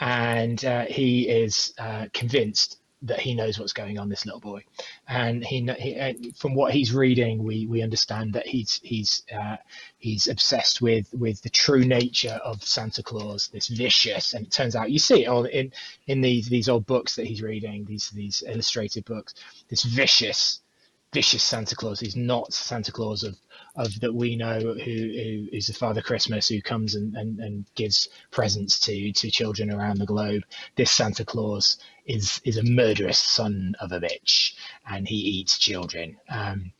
and uh, he is uh, convinced that he knows what's going on. This little boy, and he, he uh, from what he's reading, we we understand that he's he's uh, he's obsessed with with the true nature of Santa Claus, this vicious, and it turns out you see it all in in these these old books that he's reading, these these illustrated books, this vicious vicious Santa Claus. He's not Santa Claus of of that we know who, who is the Father Christmas who comes and, and, and gives presents to to children around the globe. This Santa Claus is is a murderous son of a bitch, and he eats children. Um,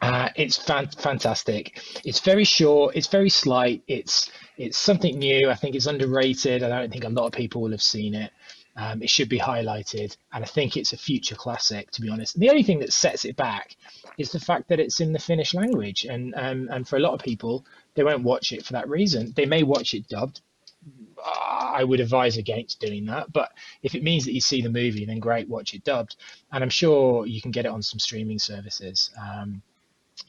uh, it's fan- fantastic. It's very short. It's very slight. It's it's something new. I think it's underrated. I don't think a lot of people will have seen it. Um, it should be highlighted, and I think it's a future classic. To be honest, the only thing that sets it back is the fact that it's in the Finnish language, and um, and for a lot of people, they won't watch it for that reason. They may watch it dubbed. I would advise against doing that, but if it means that you see the movie, then great, watch it dubbed, and I'm sure you can get it on some streaming services. Um,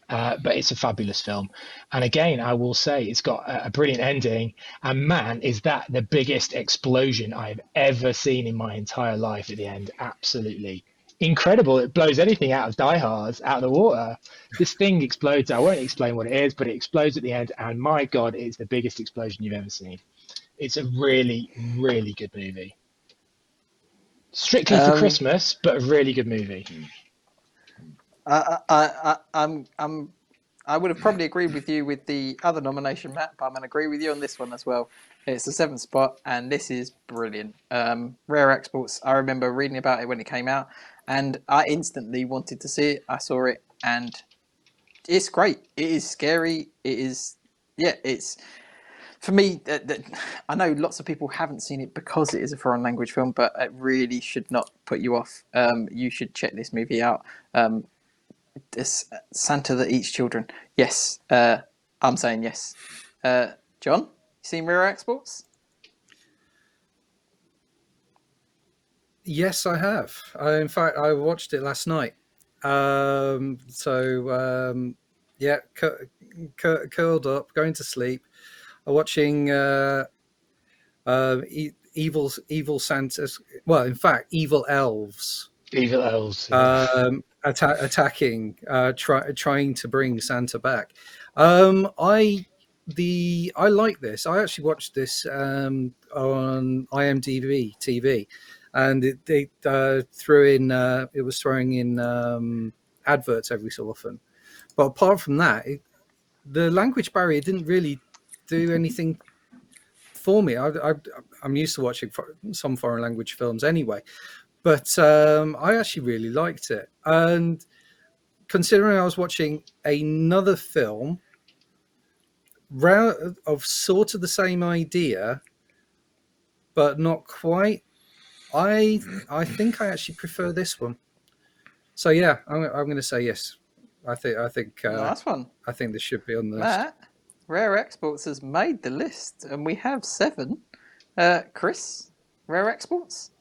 uh, but it's a fabulous film. And again, I will say it's got a, a, brilliant ending. And man, is that the biggest explosion I've ever seen in my entire life at the end. Absolutely incredible. It blows anything out of Die Hard out of the water. This thing explodes. I won't explain what it is, but it explodes at the end. And my God, it's the biggest explosion you've ever seen. It's a really, really good movie. Strictly for Um, Christmas, but a really good movie. I, I, I, I'm, I'm, I would have probably agreed with you with the other nomination, Matt, but I'm going to agree with you on this one as well. It's the seventh spot, and this is brilliant. Um, Rare Exports, I remember reading about it when it came out, and I instantly wanted to see it. I saw it, and it's great. It is scary. It is, yeah, it's for me. That I know lots of people haven't seen it because it is a foreign language film, but it really should not put you off. Um, you should check this movie out. Um, this Santa that eats children. Yes, uh, I'm saying yes. Uh, John, you seen Rare Exports? Yes, I have. I, in fact, I watched it last night. Um, so um, yeah, cu- cu- curled up, going to sleep, uh, watching uh, uh, e- evil evil Santas. Well, in fact, evil elves Evil elves. yeah. um, atta- attacking, uh, try- trying to bring Santa back. Um, I the I like this. I actually watched this um, on IMDb TV, and it, they uh, threw in. Uh, it was throwing in um, adverts every so often, but apart from that, it, the language barrier didn't really do anything for me. I, I'm used to watching fo- some foreign language films anyway, but um, I actually really liked it. And considering I was watching another film of sort of the same idea, but not quite, I I think I actually prefer this one. So yeah, I'm, I'm going to say yes. I think I think uh, nice one, I think this should be on the list. Rare Exports has made the list, and we have seven. Uh, Chris, Rare Exports.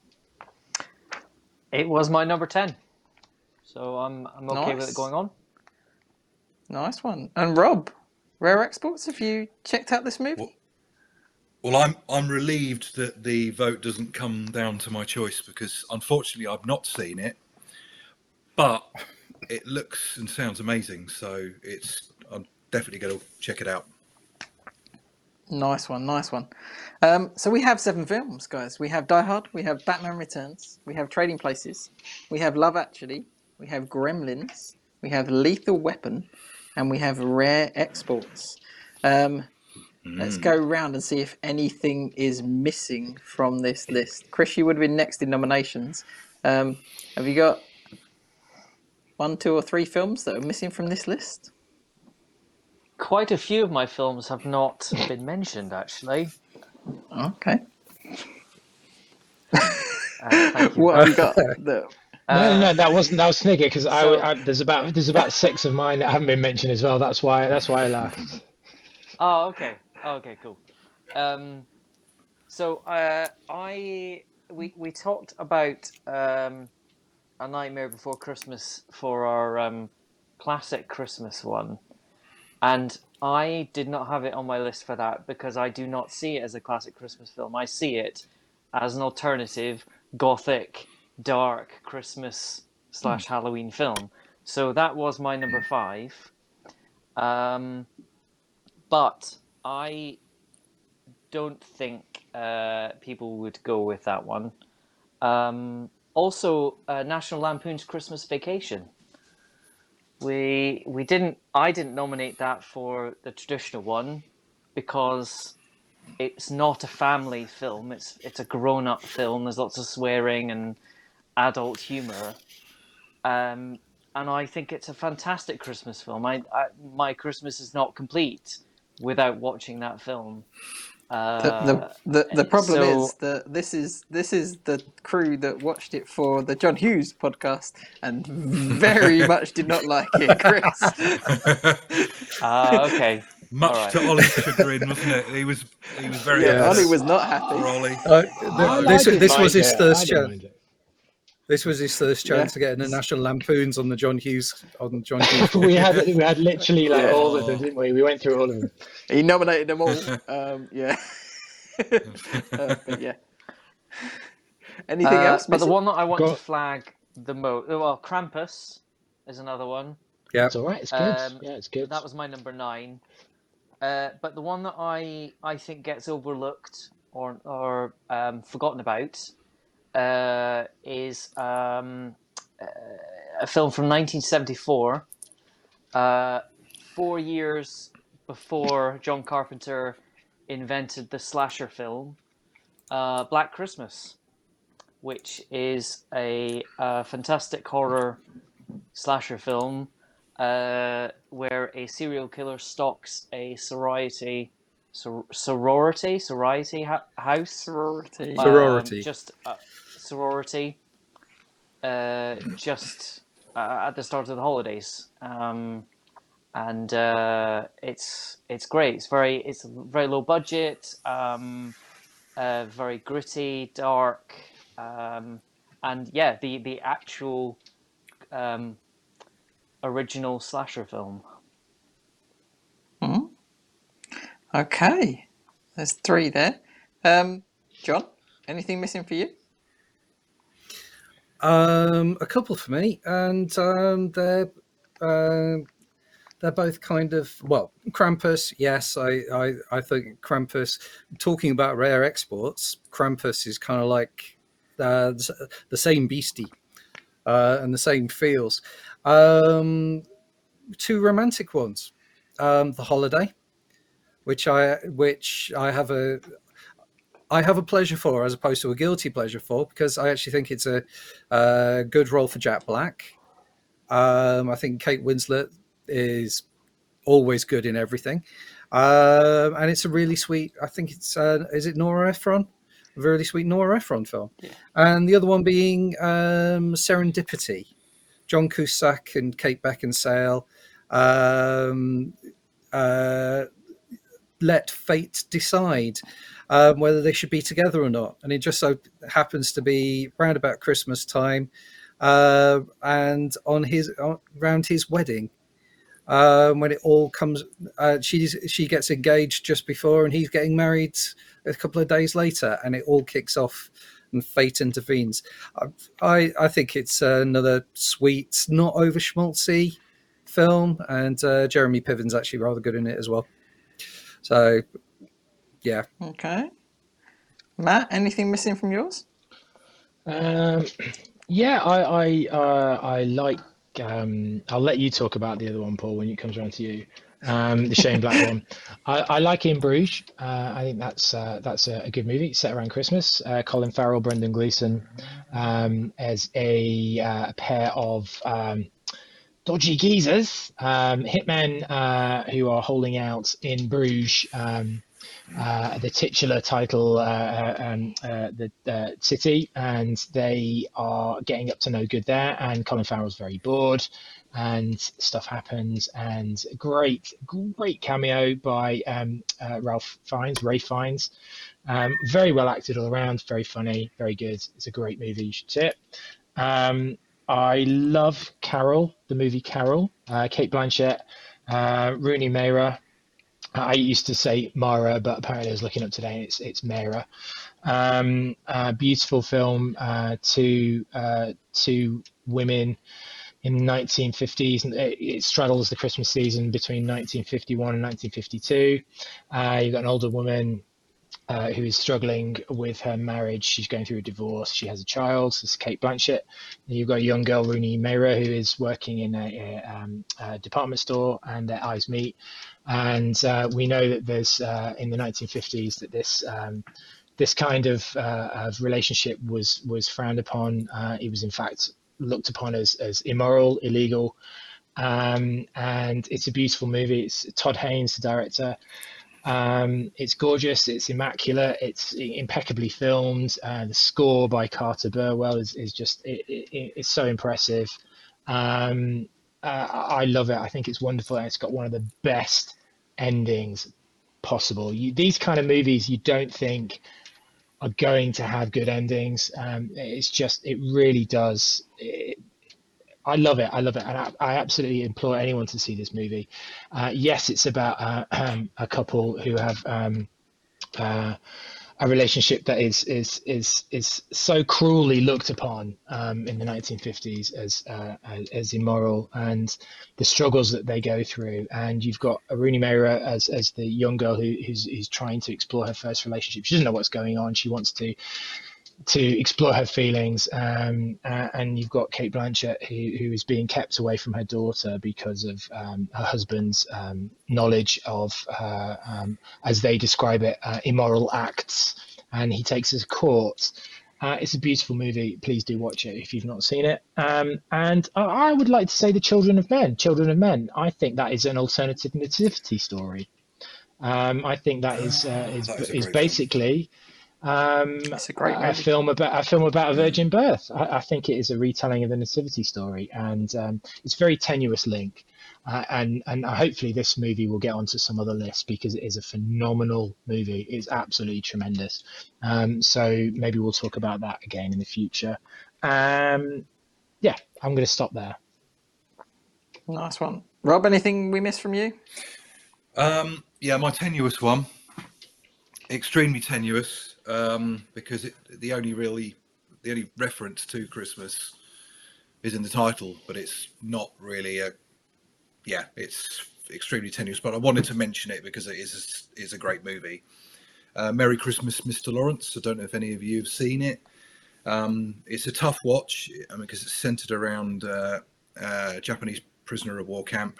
It was my number ten, so I'm I'm okay with it going on. Nice one. And Rob, Rare Exports. Have you checked out this movie? Well- Well, I'm I'm relieved that the vote doesn't come down to my choice because unfortunately I've not seen it, but it looks and sounds amazing. So it's I'm definitely going to check it out. Nice one, nice one. Um, so we have seven films, guys. We have Die Hard, we have Batman Returns, we have Trading Places, we have Love Actually, we have Gremlins, we have Lethal Weapon, and we have rare exports. Um, Let's go round and see if anything is missing from this list. Chris, you would have been next in nominations. Um, have you got one, two, or three films that are missing from this list? Quite a few of my films have not been mentioned, actually. Okay. Uh, thank you. What have you got? that- No, no, that wasn't that was Snigger because I, so- I there's about there's about six of mine that haven't been mentioned as well. That's why that's why I laughed. Oh, okay. Okay, cool. Um, so uh, I we we talked about um, a Nightmare Before Christmas for our um, classic Christmas one, and I did not have it on my list for that because I do not see it as a classic Christmas film. I see it as an alternative gothic, dark Christmas slash Halloween film. So that was my number five. Um, but I don't think uh, people would go with that one. Um, also, uh, National Lampoon's Christmas Vacation. We we didn't. I didn't nominate that for the traditional one because it's not a family film. It's it's a grown up film. There's lots of swearing and adult humor. Um, and I think it's a fantastic Christmas film. I, I my Christmas is not complete without watching that film. Uh, the, the, the, the problem so- is that this is this is the crew that watched it for the John Hughes podcast and very much did not like it, Chris. Ah, okay. Much All right. to Ollie's chagrin, wasn't it? He was he was very yeah, Ollie was not happy. for Ollie. Uh, th- I- this I this was his it. first I didn't chance. mind it. This was his first chance Yeah. to get in the national lampoons on the John Hughes on John Hughes. we had we had literally like Yeah. all of them, didn't we? We went through all of them. He nominated them all. Um, yeah. Uh, but yeah. Anything Uh, else? but the one that I want Go- to flag the most, well, Krampus is another one. yeah, It's all right. It's good. Um, yeah, it's good. That was my number nine. Uh, but the one that I I think gets overlooked or or um, forgotten about uh, is um, uh, a film from 1974, uh, four years before John Carpenter invented the slasher film, uh, Black Christmas, which is a, uh fantastic horror slasher film uh, where a serial killer stalks a sorority, sor- sorority, sorority ha- house, sorority. um, Sorority. just uh, sorority, uh, just uh, at the start of the holidays, um, and uh, it's it's great. It's very it's very low budget, um, uh, very gritty, dark, um, and yeah, the the actual. Um, original slasher film. Okay. There's three there. Um, John, anything missing for you? Um, a couple for me, and um, they're um they're both kind of well, Krampus. Yes, I, I I think Krampus. Talking about rare exports, Krampus is kind of like uh, the same beastie uh, and the same feels. Um, two romantic ones, um, The Holiday, which I which I have a I have a pleasure for as opposed to a guilty pleasure for because I actually think it's a, a good role for Jack Black. Um, I think Kate Winslet is always good in everything, um, and it's a really sweet. I think it's uh, is it Nora Ephron, a really sweet Nora Ephron film, and the other one being um, Serendipity, John Cusack and Kate Beckinsale. Um, uh, let fate decide um, whether they should be together or not. And it just so happens to be round about Christmas time uh, and on his on, around his wedding. Um, when it all comes, uh, she's she gets engaged just before, and he's getting married a couple of days later, and it all kicks off, and fate intervenes. I I, I think it's another sweet, not over schmaltzy film, and uh, Jeremy Piven's actually rather good in it as well. So, yeah, Okay. Matt, anything missing from yours? Um, yeah, I I uh, I like um, I'll let you talk about the other one, Paul, when it comes around to you. Um, the Shane Black one. I, I like In Bruges. Uh, I think that's uh, that's a, a good movie set around Christmas. Uh, Colin Farrell, Brendan Gleeson um, as a, uh, pair of um, dodgy geezers, um, hitmen uh, who are holding out in Bruges. Uh, the titular title, uh, uh, um, uh, the uh, city, and they are getting up to no good there. And Colin Farrell's very bored, and stuff happens. And great, great cameo by um, uh, Ralph Fiennes, Rafe Fiennes. Um, very well acted all around, very funny, very good. It's a great movie. You should see it. Um, I love Carol, the movie Carol. Uh, Cate Blanchett, uh, Rooney Mara. I used to say Mara, but apparently I was looking up today and it's it's Mara. Um, uh, beautiful film. Uh, two uh, two women in the 1950s, and it, it straddles the Christmas season between 1951 and 1952. Uh, you've got an older woman uh, who is struggling with her marriage. She's going through a divorce. She has a child. This is Cate Blanchett. And you've got a young girl, Rooney Mara, who is working in a, a, um, a department store, and their eyes meet. And uh, we know that there's uh, in the 1950s that this um, this kind of, uh, of relationship was was frowned upon. Uh, it was in fact looked upon as as immoral, illegal. Um, and it's a beautiful movie. It's Todd Haynes, the director. Um, it's gorgeous. It's immaculate. It's impeccably filmed. Uh, the score by Carter Burwell is, is just it, it, it's so impressive. Um, uh, I love it. I think it's wonderful, and it's got one of the best endings possible. You, these kind of movies, you don't think are going to have good endings. Um, it's just it really does. It, I love it. I love it, and I, I absolutely implore anyone to see this movie. Uh, yes, it's about uh, um, a couple who have um, uh, a relationship that is is is is so cruelly looked upon um, in the 1950s as, uh, as immoral, and the struggles that they go through. And you've got Rooney Mara as as the young girl who who's, who's trying to explore her first relationship. She doesn't know what's going on. She wants to to explore her feelings. Um, uh, and you've got Cate Blanchett, who, who is being kept away from her daughter because of um, her husband's um, knowledge of, her, um, as they describe it, uh, immoral acts. And he takes her to court. Uh, it's a beautiful movie. Please do watch it if you've not seen it. Um, and I, I would like to say The Children of Men. Children of Men. I think that is an alternative nativity story. Um, I think that is uh, is, That is is great film. Basically um, It's a great a movie. film about a film about a virgin birth. I, I think it is a retelling of the nativity story, and um, it's a very tenuous link. Uh, and and hopefully this movie will get onto some other lists because it is a phenomenal movie. It's absolutely tremendous. Um, so maybe we'll talk about that again in the future. Um, yeah, I'm going to stop there. Nice one. Rob, anything we missed from you? Um, yeah, my tenuous one, extremely tenuous, um, because it, the only really the only reference to Christmas is in the title, but it's not really a yeah, it's extremely tenuous. But I wanted to mention it because it is is a great movie. Uh, Merry Christmas, Mr. Lawrence. I don't know if any of you have seen it. Um, it's a tough watch I mean, because it's centered around uh, uh, a Japanese prisoner of war camp.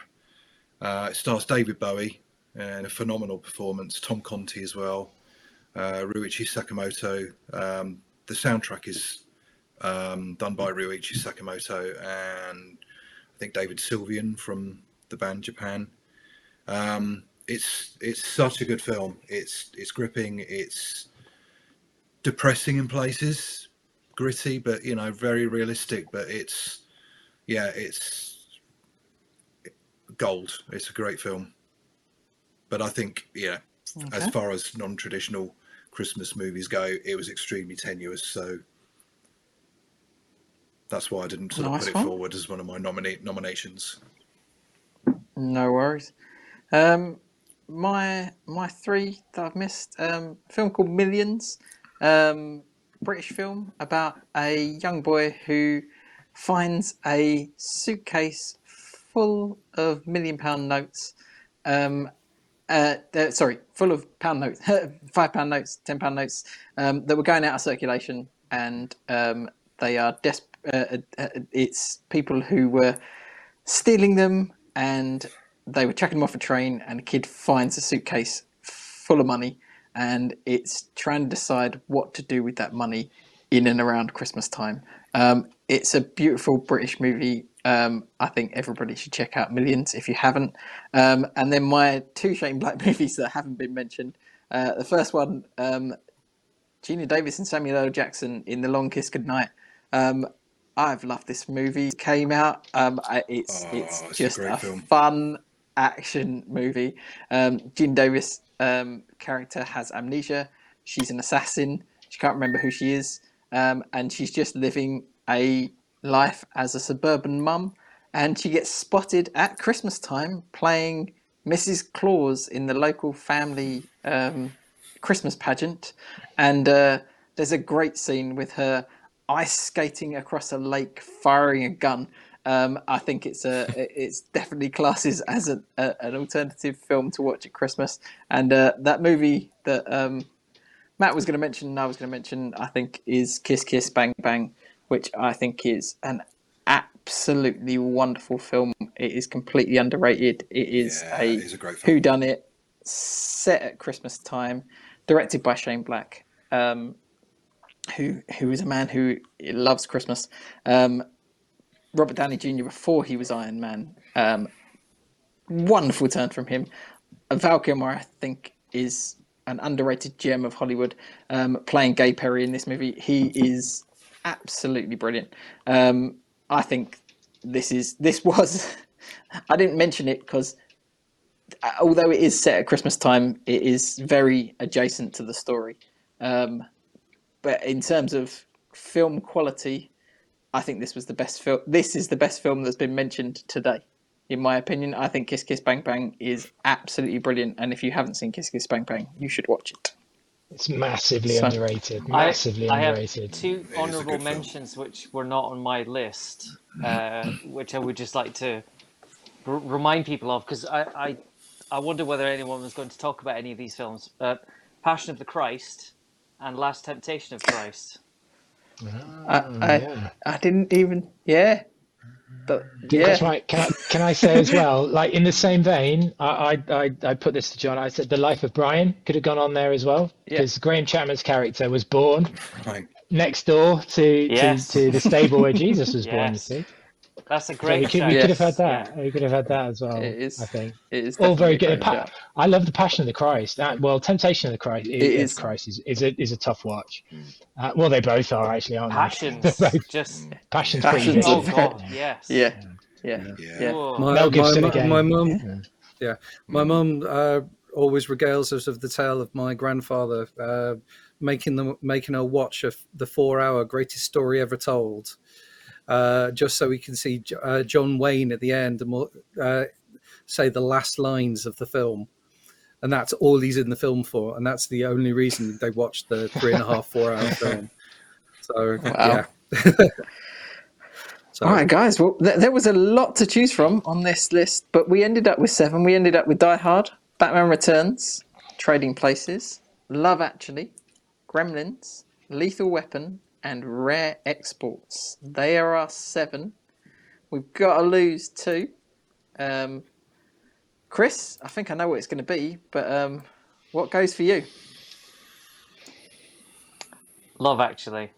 Uh, it stars David Bowie and a phenomenal performance. Tom Conti as well. Uh, Ryuichi Sakamoto. Um, the soundtrack is um, done by Ryuichi Sakamoto and I think David Sylvian from the band Japan. Um, it's it's such a good film. It's it's gripping. It's depressing in places, gritty, but you know very realistic. But it's yeah, it's gold. It's a great film. But I think yeah, as far as non-traditional Christmas movies go, it was extremely tenuous. So that's why I didn't sort of Nice put it forward as one of my nomina- nominations. No worries. Um, my my three that I've missed. Um, a film called Millions, um, British film about a young boy who finds a suitcase full of million pound notes. Um, uh, sorry, full of pound notes, five pound notes, ten pound notes um, that were going out of circulation, and um, they are des- uh, uh, uh, It's people who were stealing them, and they were chucking them off a train, and a kid finds a suitcase full of money, and it's trying to decide what to do with that money in and around Christmas time. Um, it's a beautiful British movie. Um, I think everybody should check out Millions if you haven't. Um, and then my two Shane Black movies that haven't been mentioned. Uh, the first one, um, Geena Davis and Samuel L. Jackson in The Long Kiss Goodnight. Um, I've loved this movie. It came out. Um, it's Oh, it's it's just great a, fun action movie. Um, Geena Davis um, character has amnesia. She's an assassin. She can't remember who she is, um, and she's just living a life as a suburban mum. And she gets spotted at Christmas time playing Mrs. Claus in the local family um, Christmas pageant, and uh, there's a great scene with her ice skating across a lake, firing a gun. Um, I think it's a it's definitely classes as a, a, an alternative film to watch at Christmas, and uh, that movie that um, Matt was going to mention, and I was going to mention, I think is Kiss Kiss Bang Bang, which I think is an absolutely wonderful film. It is completely underrated. It is Yeah, a it is a who done it set at Christmas time, directed by Shane Black, um, who who is a man who loves Christmas. Um, Robert Downey Jr. before he was Iron Man, um, wonderful turn from him. Val Kilmer, I think, is an underrated gem of Hollywood, um, playing Gay Perry in this movie. He is absolutely brilliant. Um, I think this is this was. I didn't mention it because although it is set at Christmas time, it is very adjacent to the story. Um, but in terms of film quality, I think this was the best film. This is the best film that's been mentioned today, in my opinion. I think Kiss Kiss Bang Bang is absolutely brilliant, and if you haven't seen Kiss Kiss Bang Bang, you should watch it. It's massively So- underrated. I- Massively I, have underrated. two honourable good film. mentions which were not on my list, uh, which I would just like to r- remind people of because I, I I wonder whether anyone was going to talk about any of these films. Uh, Passion of the Christ and Last Temptation of Christ. I, I, yeah. I didn't even, yeah, but yeah, That's right. Can I, can I say as well, like in the same vein, I, I, I, I put this to John. I said the life of Brian could have gone on there as well Yeah. because Graham Chapman's character was born Right. next door to Yes. to, to the stable where Jesus was born. You see, That's a so great we could, shout. we Yes. could have had that. We could have had that as well. It is- I think it is all very good. Pa- I love the Passion of the Christ. That, well, Temptation of the Christ. Is, It is. Christ is, is a is a tough watch. Uh, well, they both are actually, aren't Passions, they? They're just Passion's pretty Passions oh god, yes. Yeah, yeah, Yeah. yeah. Whoa. My, Mel Gibson my, again. my mum, Yeah. yeah, my mum uh, always regales us of the tale of my grandfather uh, making them making her watch a, the four-hour greatest story ever told, uh, just so we can see uh, John Wayne at the end and we'll, uh, say the last lines of the film. And that's all he's in the film for, and that's the only reason they watched the three and a half, four-hour film. So Wow. yeah. so, All right, guys. Well, th- there was a lot to choose from on this list, but we ended up with seven. We ended up with Die Hard, Batman Returns, Trading Places, Love Actually, Gremlins, Lethal Weapon, and Rare Exports. They are our seven. We've got to lose two. Um, Chris, I think I know what it's going to be, but um, what goes for you? Love Actually.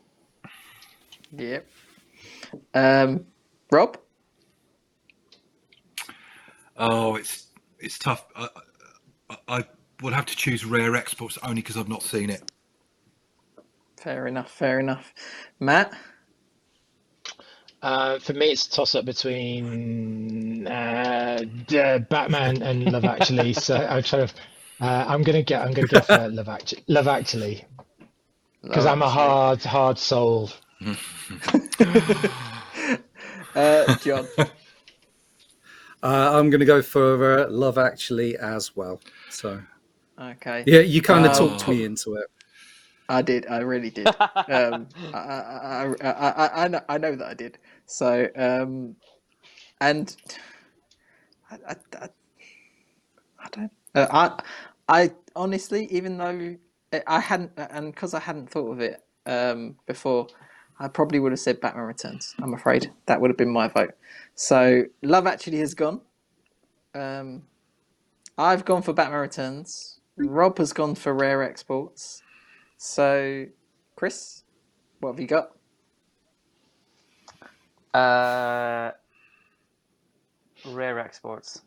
Yep. Um, Rob? Oh, it's it's tough. I, I, I would have to choose Rare Exports only because I've not seen it. Fair enough, fair enough. Matt? Uh, for me, it's a toss up between uh, d- Batman and Love Actually. so I'm trying to. Uh, I'm gonna get. I'm gonna go for Love Actually. Love Actually, because I'm a hard, hard soul. Uh, John. Uh, I'm going to go for uh, Love Actually as well. So Okay. yeah, you kind of Oh. talked me into it. I did. I really did. Um, I, I, I, I, I, know, I know that I did. So, um, and I, I, I, I don't. Uh, I, I honestly, even though I hadn't, and because I hadn't thought of it um, before, I probably would have said Batman Returns. I'm afraid that would have been my vote. So Love Actually has gone. Um, I've gone for Batman Returns. Rob has gone for Rare Exports. So, Chris, what have you got? Uh, rare exports.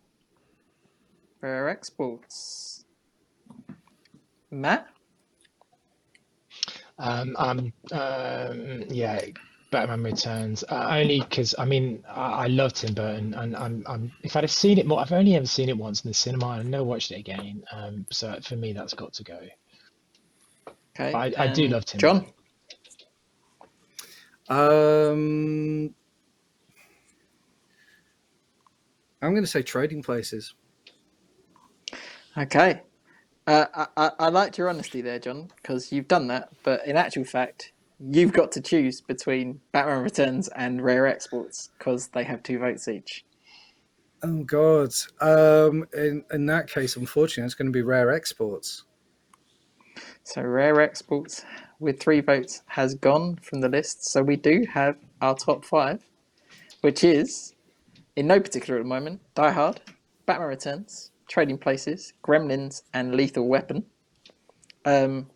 Rare Exports. Matt? Um, um, um, yeah, Batman Returns. Uh, only because I mean I, I love Tim Burton, and I'm, I'm if I'd have seen it more, I've only ever seen it once in the cinema, and I've never watched it again. Um, so for me, that's got to go. Okay. I, I do love Tim. John? Um, I'm going to say Trading Places. Okay. Uh, I, I, I liked your honesty there, John, because you've done that. But in actual fact, you've got to choose between Batman Returns and Rare Exports because they have two votes each. Oh God! Um, in in that case, unfortunately, it's going to be Rare Exports. So Rare Exports with three votes has gone from the list. So we do have our top five, which is, in no particular at the moment, Die Hard, Batman Returns, Trading Places, Gremlins, and Lethal Weapon. Um,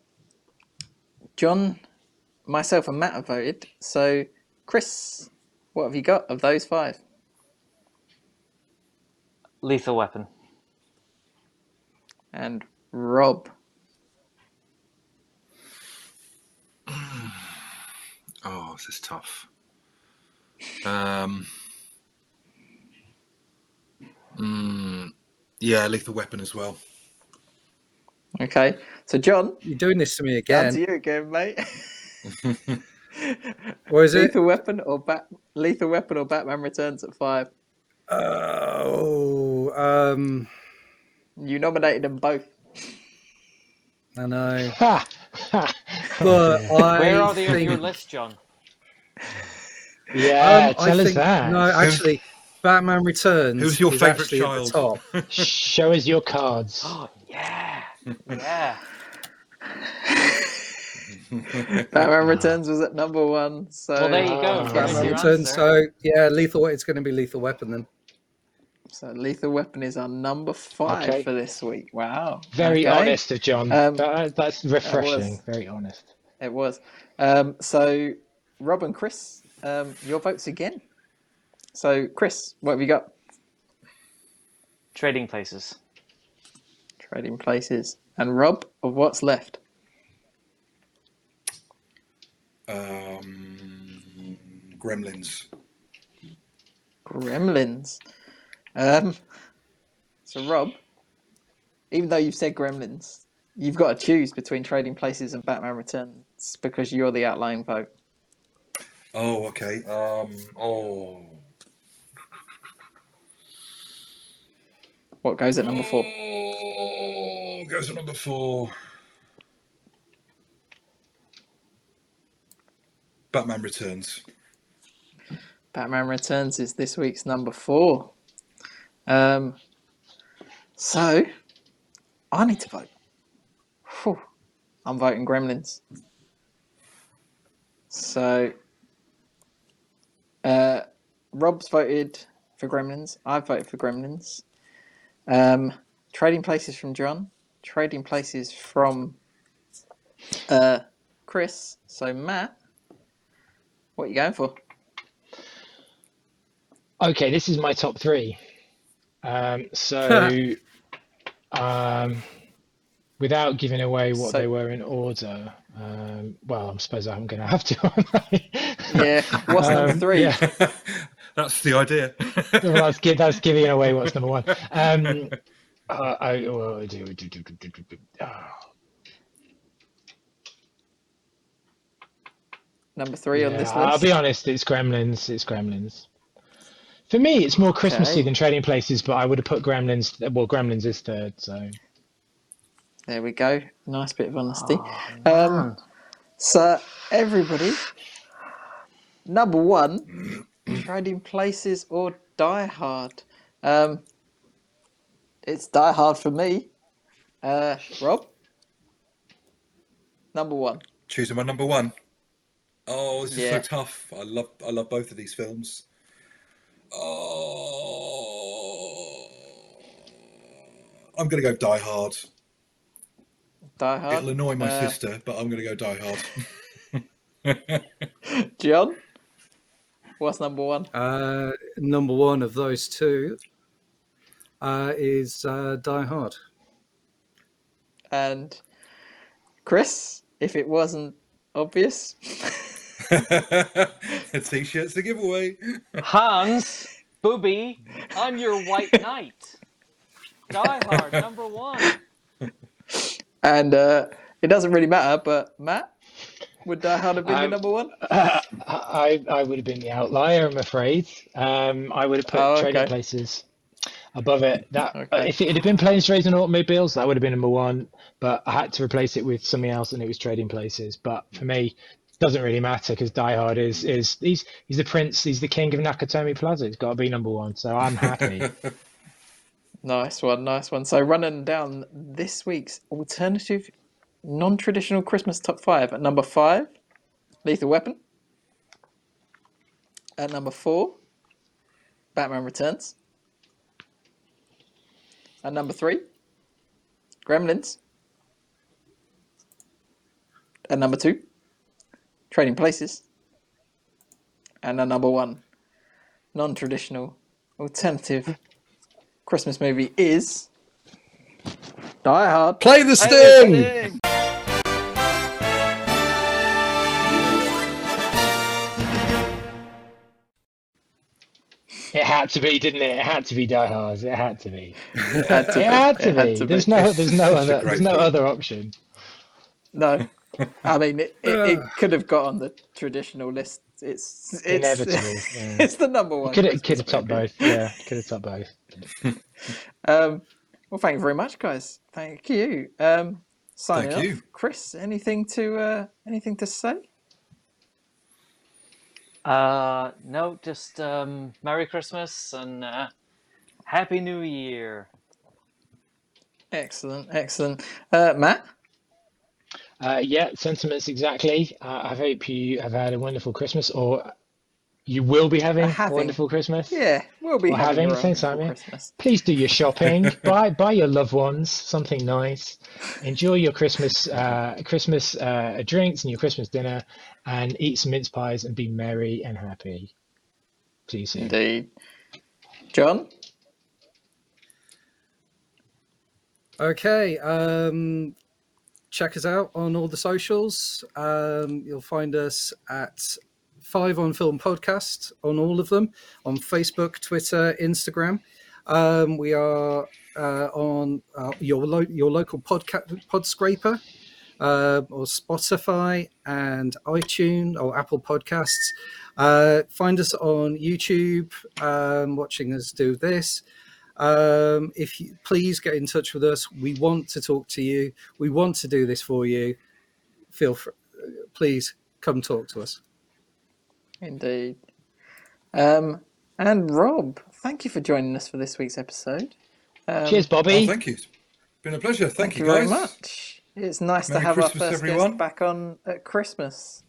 John, myself, and Matt have voted. So, Chris, what have you got of those five? Lethal Weapon. And Rob. Oh, this is tough. Um, mm, yeah, lethal weapon as well. Okay. So, John, You're doing this to me down again, to you again, mate. or is it? Lethal Weapon or Bat Lethal Weapon or Batman Returns at five. Oh, um, You nominated them both. I know, Ha! Ha! but I Where are they on think, your list, John? Yeah, um, I tell us think- that. No, actually, Batman Returns. Who's your is favourite actually at the child? top. Show us your cards. Oh yeah, yeah. Batman Returns was at number one. So Well, there you go. Give us Batman Returns. answer. So yeah, lethal. It's going to be Lethal Weapon then. So Lethal Weapon is our number five Okay. for this week. Wow. Very Okay. honest of John. Um, That- that's refreshing. was- Very honest. It was. Um, so Rob and Chris, um, your votes again. So Chris, what have you got? Trading Places. Trading Places. And Rob, of what's left? Um, Gremlins. Gremlins. Um, so Rob, even though you've said Gremlins, you've got to choose between Trading Places and Batman Returns because you're the outlying vote. Oh, okay. Um, oh. What goes at number four? Oh, goes at number four. Batman Returns. Batman Returns is this week's number four. Um, so I need to vote. Whew. I'm voting Gremlins. So uh, Rob's voted for Gremlins. I've voted for Gremlins. Um, trading places from John. Trading places from uh, Chris. So Matt, what are you going for? Okay, this is my top three. Um, so, um, without giving away what So- they were in order, um, well, I suppose I'm going to have to. Yeah, what's number Um, three? Yeah, That's the idea. well, that's, that's giving away what's number one. Um, uh, I, oh, do, do, do, do, do, do, do. Oh, Number three on this this I'll be honest, it's Gremlins. It's Gremlins. For me, it's more Christmassy Okay. than Trading Places, but I would have put Gremlins. Well, Gremlins is third, so There we go. Nice bit of honesty. Oh, um, so everybody, number one, Trading Places or Die Hard. Um, it's Die Hard for me. Uh, Rob, number one. Choosing my number one. Oh, this is Yeah. so tough. I love I love both of these films. Oh, I'm gonna go Die Hard. Die Hard. It'll annoy my Uh, sister, but I'm gonna go Die Hard. John, what's number one? Uh, number one of those two uh, is uh, Die Hard. And Chris, if it wasn't obvious, A t-shirt's the giveaway. Hans, Booby, I'm your white knight. Die Hard, number one. and uh, it doesn't really matter, but Matt, would Die Hard have been your Um, number one? Uh, I I would have been the outlier, I'm afraid. Um, I would have put Oh, okay. Trading Places above it. That uh, Okay. if it had been Planes, Trains, and Automobiles, that would have been number one. But I had to replace it with something else, and it was Trading Places. But for me, it doesn't really matter because Die Hard is is he's he's the prince, he's the king of Nakatomi Plaza. It's got to be number one. So I'm happy. Nice one, nice one. So running down this week's alternative, non-traditional Christmas top five. At number five, Lethal Weapon. At number four, Batman Returns. At number three, Gremlins. At number two, Trading Places. And at number one, non-traditional alternative Christmas movie is Die Hard. Play the sting. It had to be, didn't it? It had to be Die Hard. It had to be. It had to It had to It had be. to There's be. no, there's no other, there's no film. other option. No, I mean it, it, it could have got on the traditional list. It's it's Inevitable, yeah. it's the number one. Could have, could have topped both. Yeah, could have topped both. Um, well, thank you very much, guys. Thank you. Um, signing Thank off. you. Chris. Anything to uh, anything to say? Uh, no, just um, Merry Christmas and uh, Happy New Year. Excellent, excellent. Uh, Matt. Uh, yeah, sentiments exactly. Uh, I hope you have had a wonderful Christmas, or you will be having a wonderful Christmas. Yeah, we'll be Or having, having, your own thanks, wonderful Christmas. Please do your shopping. buy buy your loved ones something nice. Enjoy your Christmas uh, Christmas uh, drinks and your Christmas dinner, and eat some mince pies and be merry and happy. See you soon. Indeed. John. Okay. Um, check us out on all the socials. Um, you'll find us at Five on Film Podcast on all of them on Facebook, Twitter, Instagram. Um, we are uh, on uh, your lo- your local podcast pod scraper uh, or Spotify and iTunes or Apple Podcasts. Uh, find us on YouTube, um, watching us do this. Um, if you please get in touch with us, we want to talk to you. We want to do this for you. Feel free, please come talk to us. Indeed. Um, and Rob, thank you for joining us for this week's episode. Um, Cheers, Oh, Bobby. thank you. It's been a pleasure. Thank, Thank you guys. very much. It's nice to have Christmas, our first everyone. guest back on at Christmas.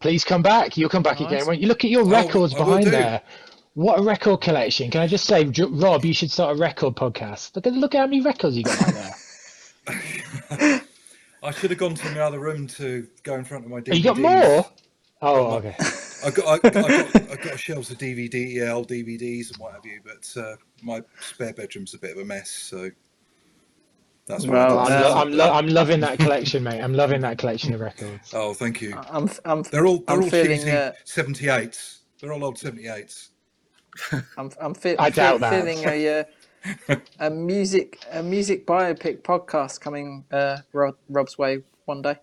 Please come back. You'll come back Nice. again. Won't you look at your records I will behind there? What a record collection! Can I just say, Rob, you should start a record podcast. Look at look at how many records you got out there. I should have gone to the other room to go in front of my DVDs. Oh, you got more? Oh, okay. I got, I, I got, I got shelves of DVD, yeah, old DVDs and what have you, but uh, my spare bedroom's a bit of a mess, so that's what Well, I I'm, did. lo- I'm, lo- I'm loving that collection, mate. I'm loving that collection of records. Oh, thank you. I'm, I'm, They're all, they're I'm all feeling, cheesy uh, 78s. They're all old 78s. I'm, I'm fe- I fe- doubt that. feeling a, uh, a music, a music biopic podcast coming uh, Rob, Rob's way one day.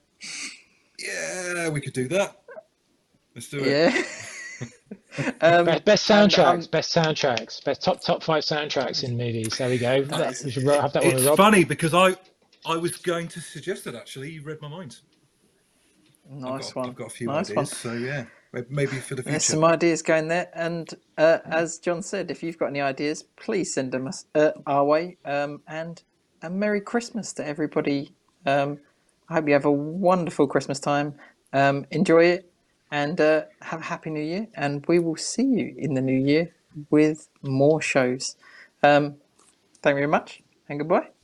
Yeah, we could do that. Let's do it. Yeah. um, Best, best and, soundtracks, um, best soundtracks, best top top five soundtracks in movies. There we go. That, we should have that one It's with Rob. funny because I, I was going to suggest it actually. You read my mind. nice I've got, one. I've got a few nice ideas, one. so yeah, may- maybe for the future. There's some ideas going there, and uh, as John said, if you've got any ideas, please send them uh, our way. Um, and a Merry Christmas to everybody um, I hope you have a wonderful Christmas time. Um, enjoy it and uh, have a happy new year. And we will see you in the new year with more shows. Um, thank you very much and goodbye.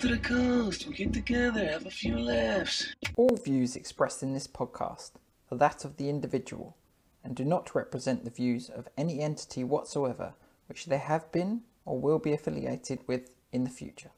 To the coast, we'll get together, have a few laughs. All views expressed in this podcast are that of the individual and do not represent the views of any entity whatsoever which they have been or will be affiliated with in the future.